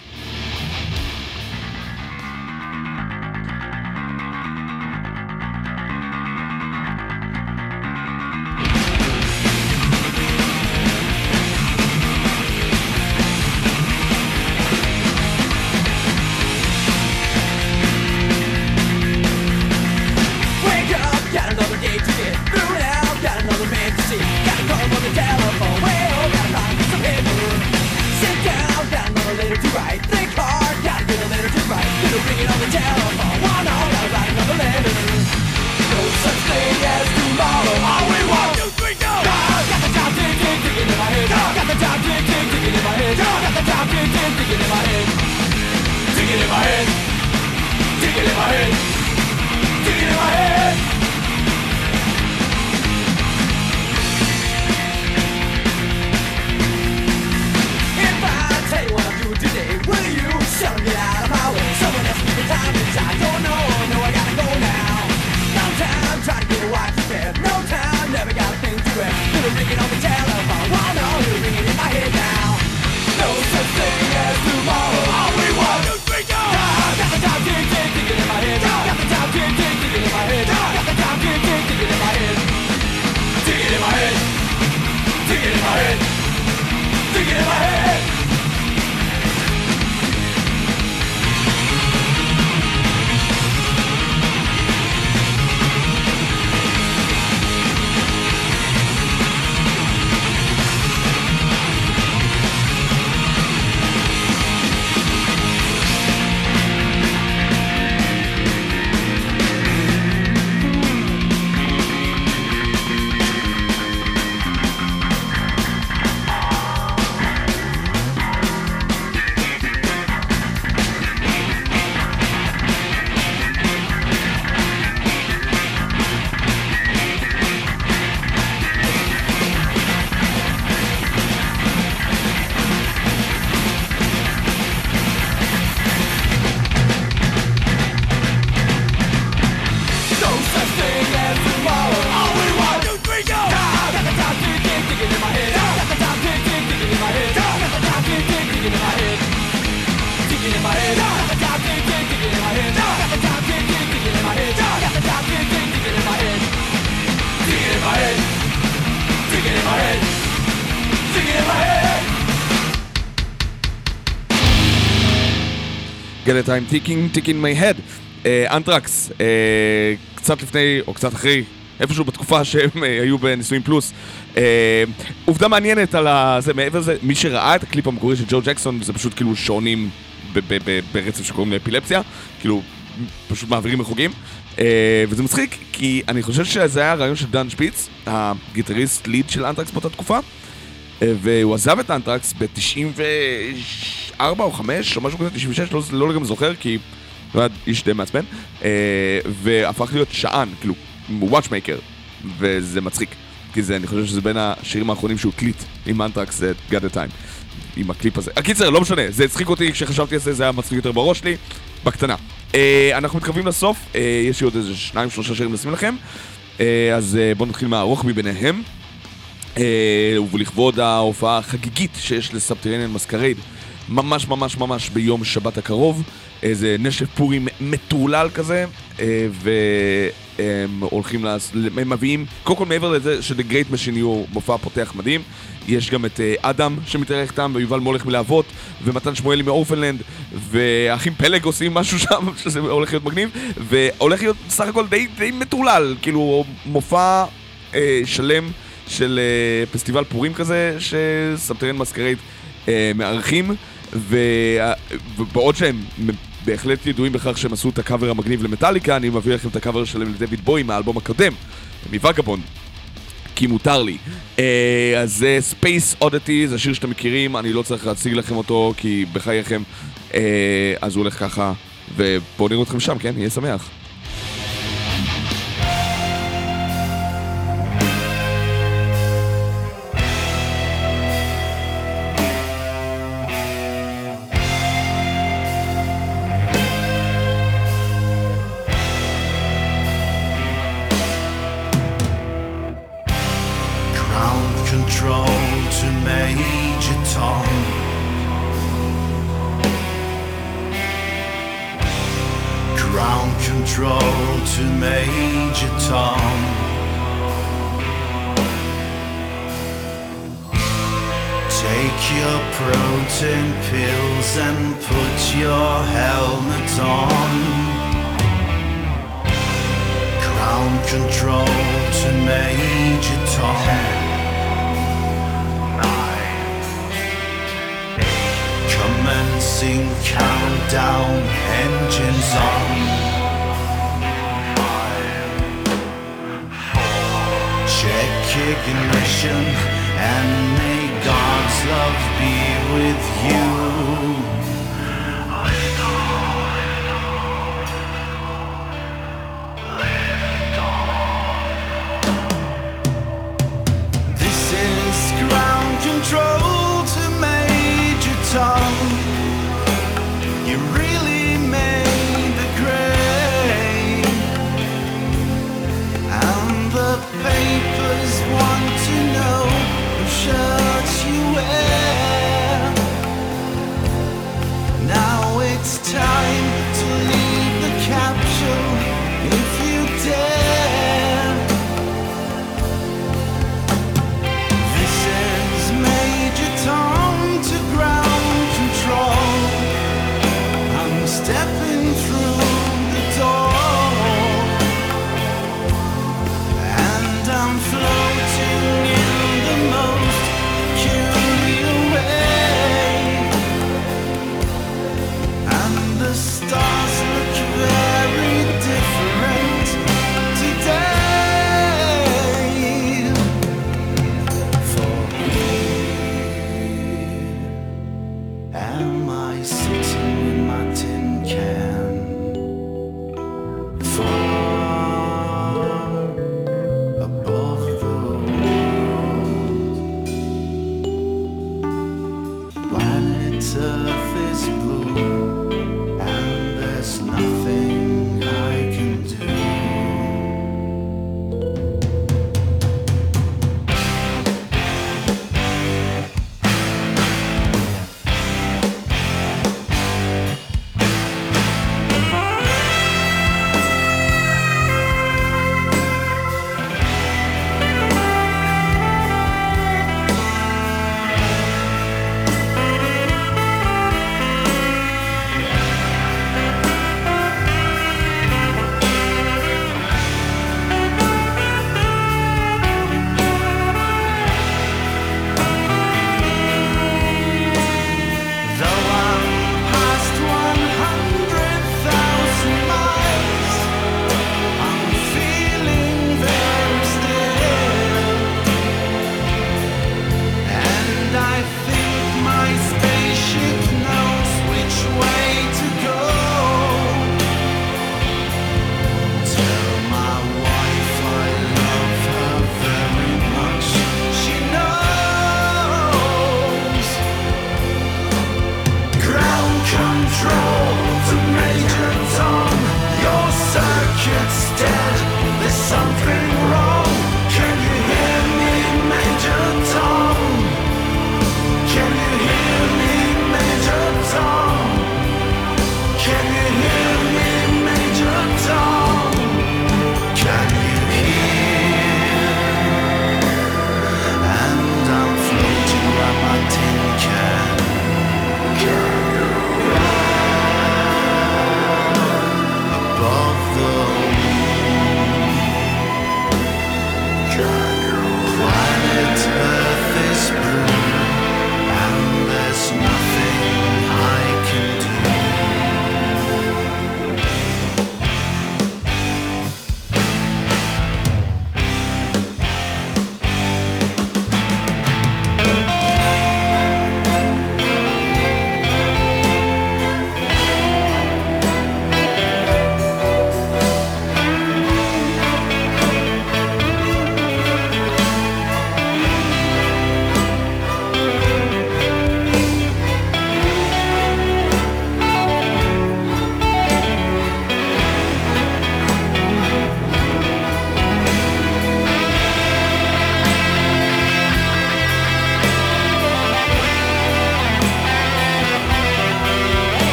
the Time, ticking, ticking my head. אה, Anthrax, אה, אה, קצת לפני, או קצת אחרי, איפשהו בתקופה שהם אה, היו בשיאם פלוס. אה, עובדה מעניינת על ה... זה, מעבר לזה, מי שראה את הקליפ המקורי של ג'ו ג'קסון, זה פשוט כאילו שעונים ברצף שקוראים לאפילפסיה, כאילו, פשוט מעבירים מחוגים. אה, וזה מצחיק, כי אני חושב שזה היה הרעיון של דן שפיץ, הגיטריסט ליד של אנטרקס באותה תקופה, אה, והוא עזב את אנטרקס ב-96... 4 או 5 או משהו כזה, 96, לא, לא לגמרי זוכר, כי לא הוא היה איש די מעצבן, אה, והפך להיות שען, כאילו, watchmaker, וזה מצחיק, כי זה, אני חושב שזה בין השירים האחרונים שהוא הקליט עם אנטרקס את Got the Time, עם הקליפ הזה. אה, הקיצר, לא משנה, זה הצחיק אותי, כשחשבתי על זה, זה היה מצחיק יותר בראש שלי, בקטנה. אה, אנחנו מתקרבים לסוף, אה, יש לי עוד איזה שניים, שלושה שירים לשים לכם, אה, אז אה, בואו נתחיל מהארוך מביניהם. אה, ולכבוד ההופעה החגיגית שיש לסבטרינן מסקרייד ממש ממש ממש ביום שבת הקרוב. איזה נשף פורים מטורלל כזה אה, והם הולכים, לעש... הם מביאים, קודם כל מעבר לזה ש-The Great Machine יהיו מופע פותח מדהים יש גם את אה, אדם שמתארח איתם ויובל מולך מלהבות ומתן שמואלי מאורפנלנד והאחים פלג עושים משהו שם *laughs* שזה הולך להיות מגניב והולך להיות סך הכל די, די מטורלל. כאילו מופע אה, שלם של אה, פסטיבל פורים כזה שסבתרן מסקרייד אה, מארחים ובעוד שהם בהחלט ידועים בכך שהם עשו את הקאבר המגניב למטאליקה אני מביא לכם את הקאבר שלהם לדויד בוי מהאלבום הקודם מווגבונד כי מותר לי. אה, אז זה Space Oddity, זה שיר שאתם מכירים, אני לא צריך להציג לכם אותו כי בחייכם. אה, אז הוא הולך ככה, ובואו נראה אתכם שם, כן? יהיה שמח.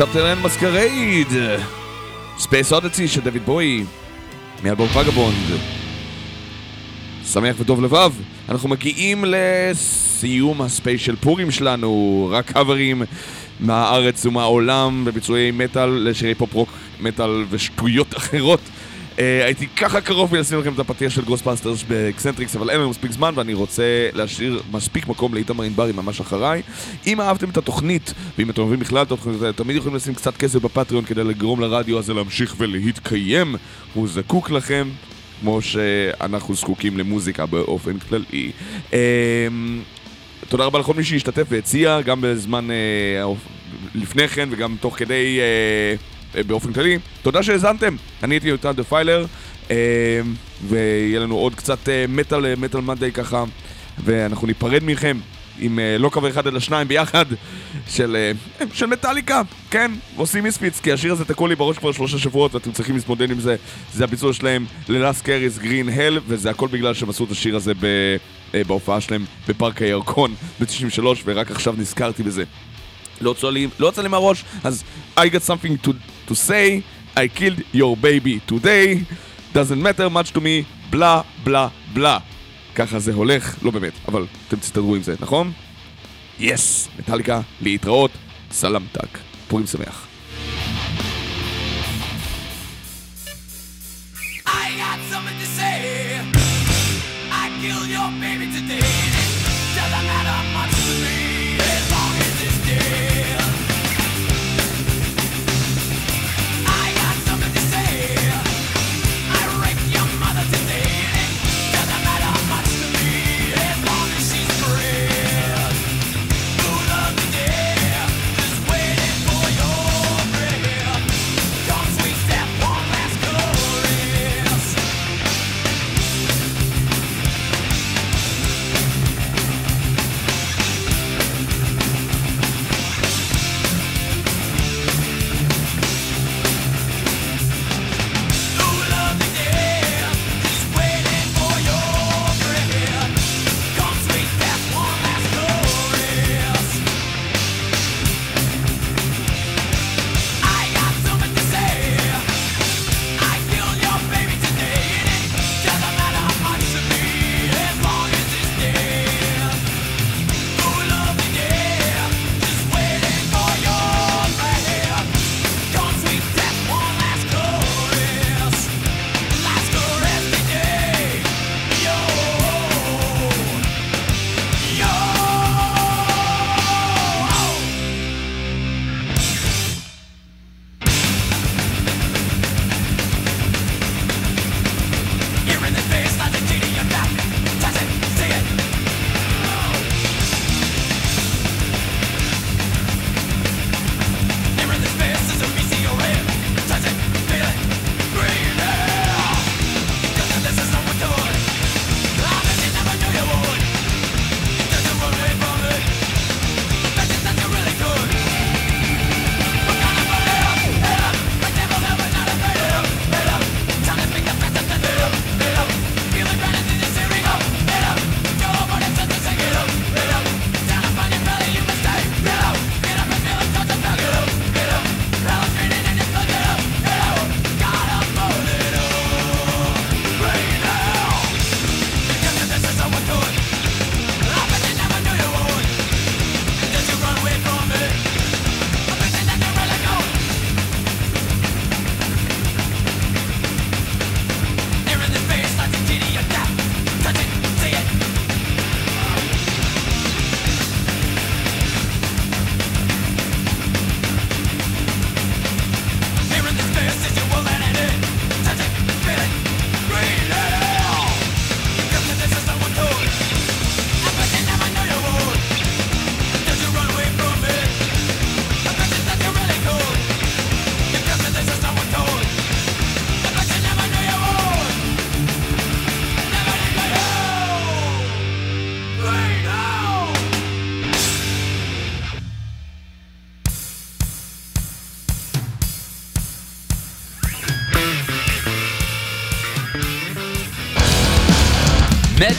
Subterranean Masquerade, Space Oddity של דיוויד בואי, מאלבום Vagabond. שמח וטוב לבב, אנחנו מגיעים לסיום הספיישל פורים שלנו, רק קאברים מהארץ ומהעולם בביצועי מטאל לשירי פופ רוק, מטאל ושטויות אחרות. אה, הייתי ככה קרוב מלשים לכם את הפתיח של Ghostbusters by Xentrix, אבל אין לנו מספיק זמן ואני רוצה להשאיר מספיק מקום לאיתמר ענברי ממש אחריי. אם אהבתם את התוכנית, ואם אתם אוהבים בכלל תמיד יכולים לשים קצת כסף בפטריון כדי לגרום לרדיו הזה להמשיך ולהתקיים. הוא זקוק לכם, כמו שאנחנו זקוקים למוזיקה באופן כללי. Uh, תודה רבה לכל מי שהשתתף והציע, גם בזמן אה, לפני כן וגם תוך כדי אה, אה, באופן כללי. תודה שהאזנתם, אני הייתי יותם דפיילר, אה, ויהיה לנו עוד קצת מטאל, מטאל מנדי ככה, ואנחנו ניפרד מכם. עם אה, לא קווי אחד אלא שניים ביחד של, אה, של מטאליקה, כן, עושים מיספיץ, כי השיר הזה תקוע לי בראש כבר שלושה שבועות ואתם צריכים להתמודד עם זה. זה הביצוע שלהם ללאסט קריס גרין הל, וזה הכל בגלל שהם עשו את השיר הזה ב, אה, בהופעה שלהם בפארק הירקון ב-93, ורק עכשיו נזכרתי בזה. לא יצא לי, לא לי מהראש, אז I got something to, to say, I killed your baby today, doesn't matter much to me, בלה בלה בלה. ככה זה הולך, לא באמת, אבל אתם תסתדרו עם זה, נכון? יס, מטאליקה, להתראות, סלמתק. פורים שמח.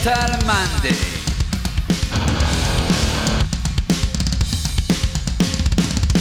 מטאל מנדי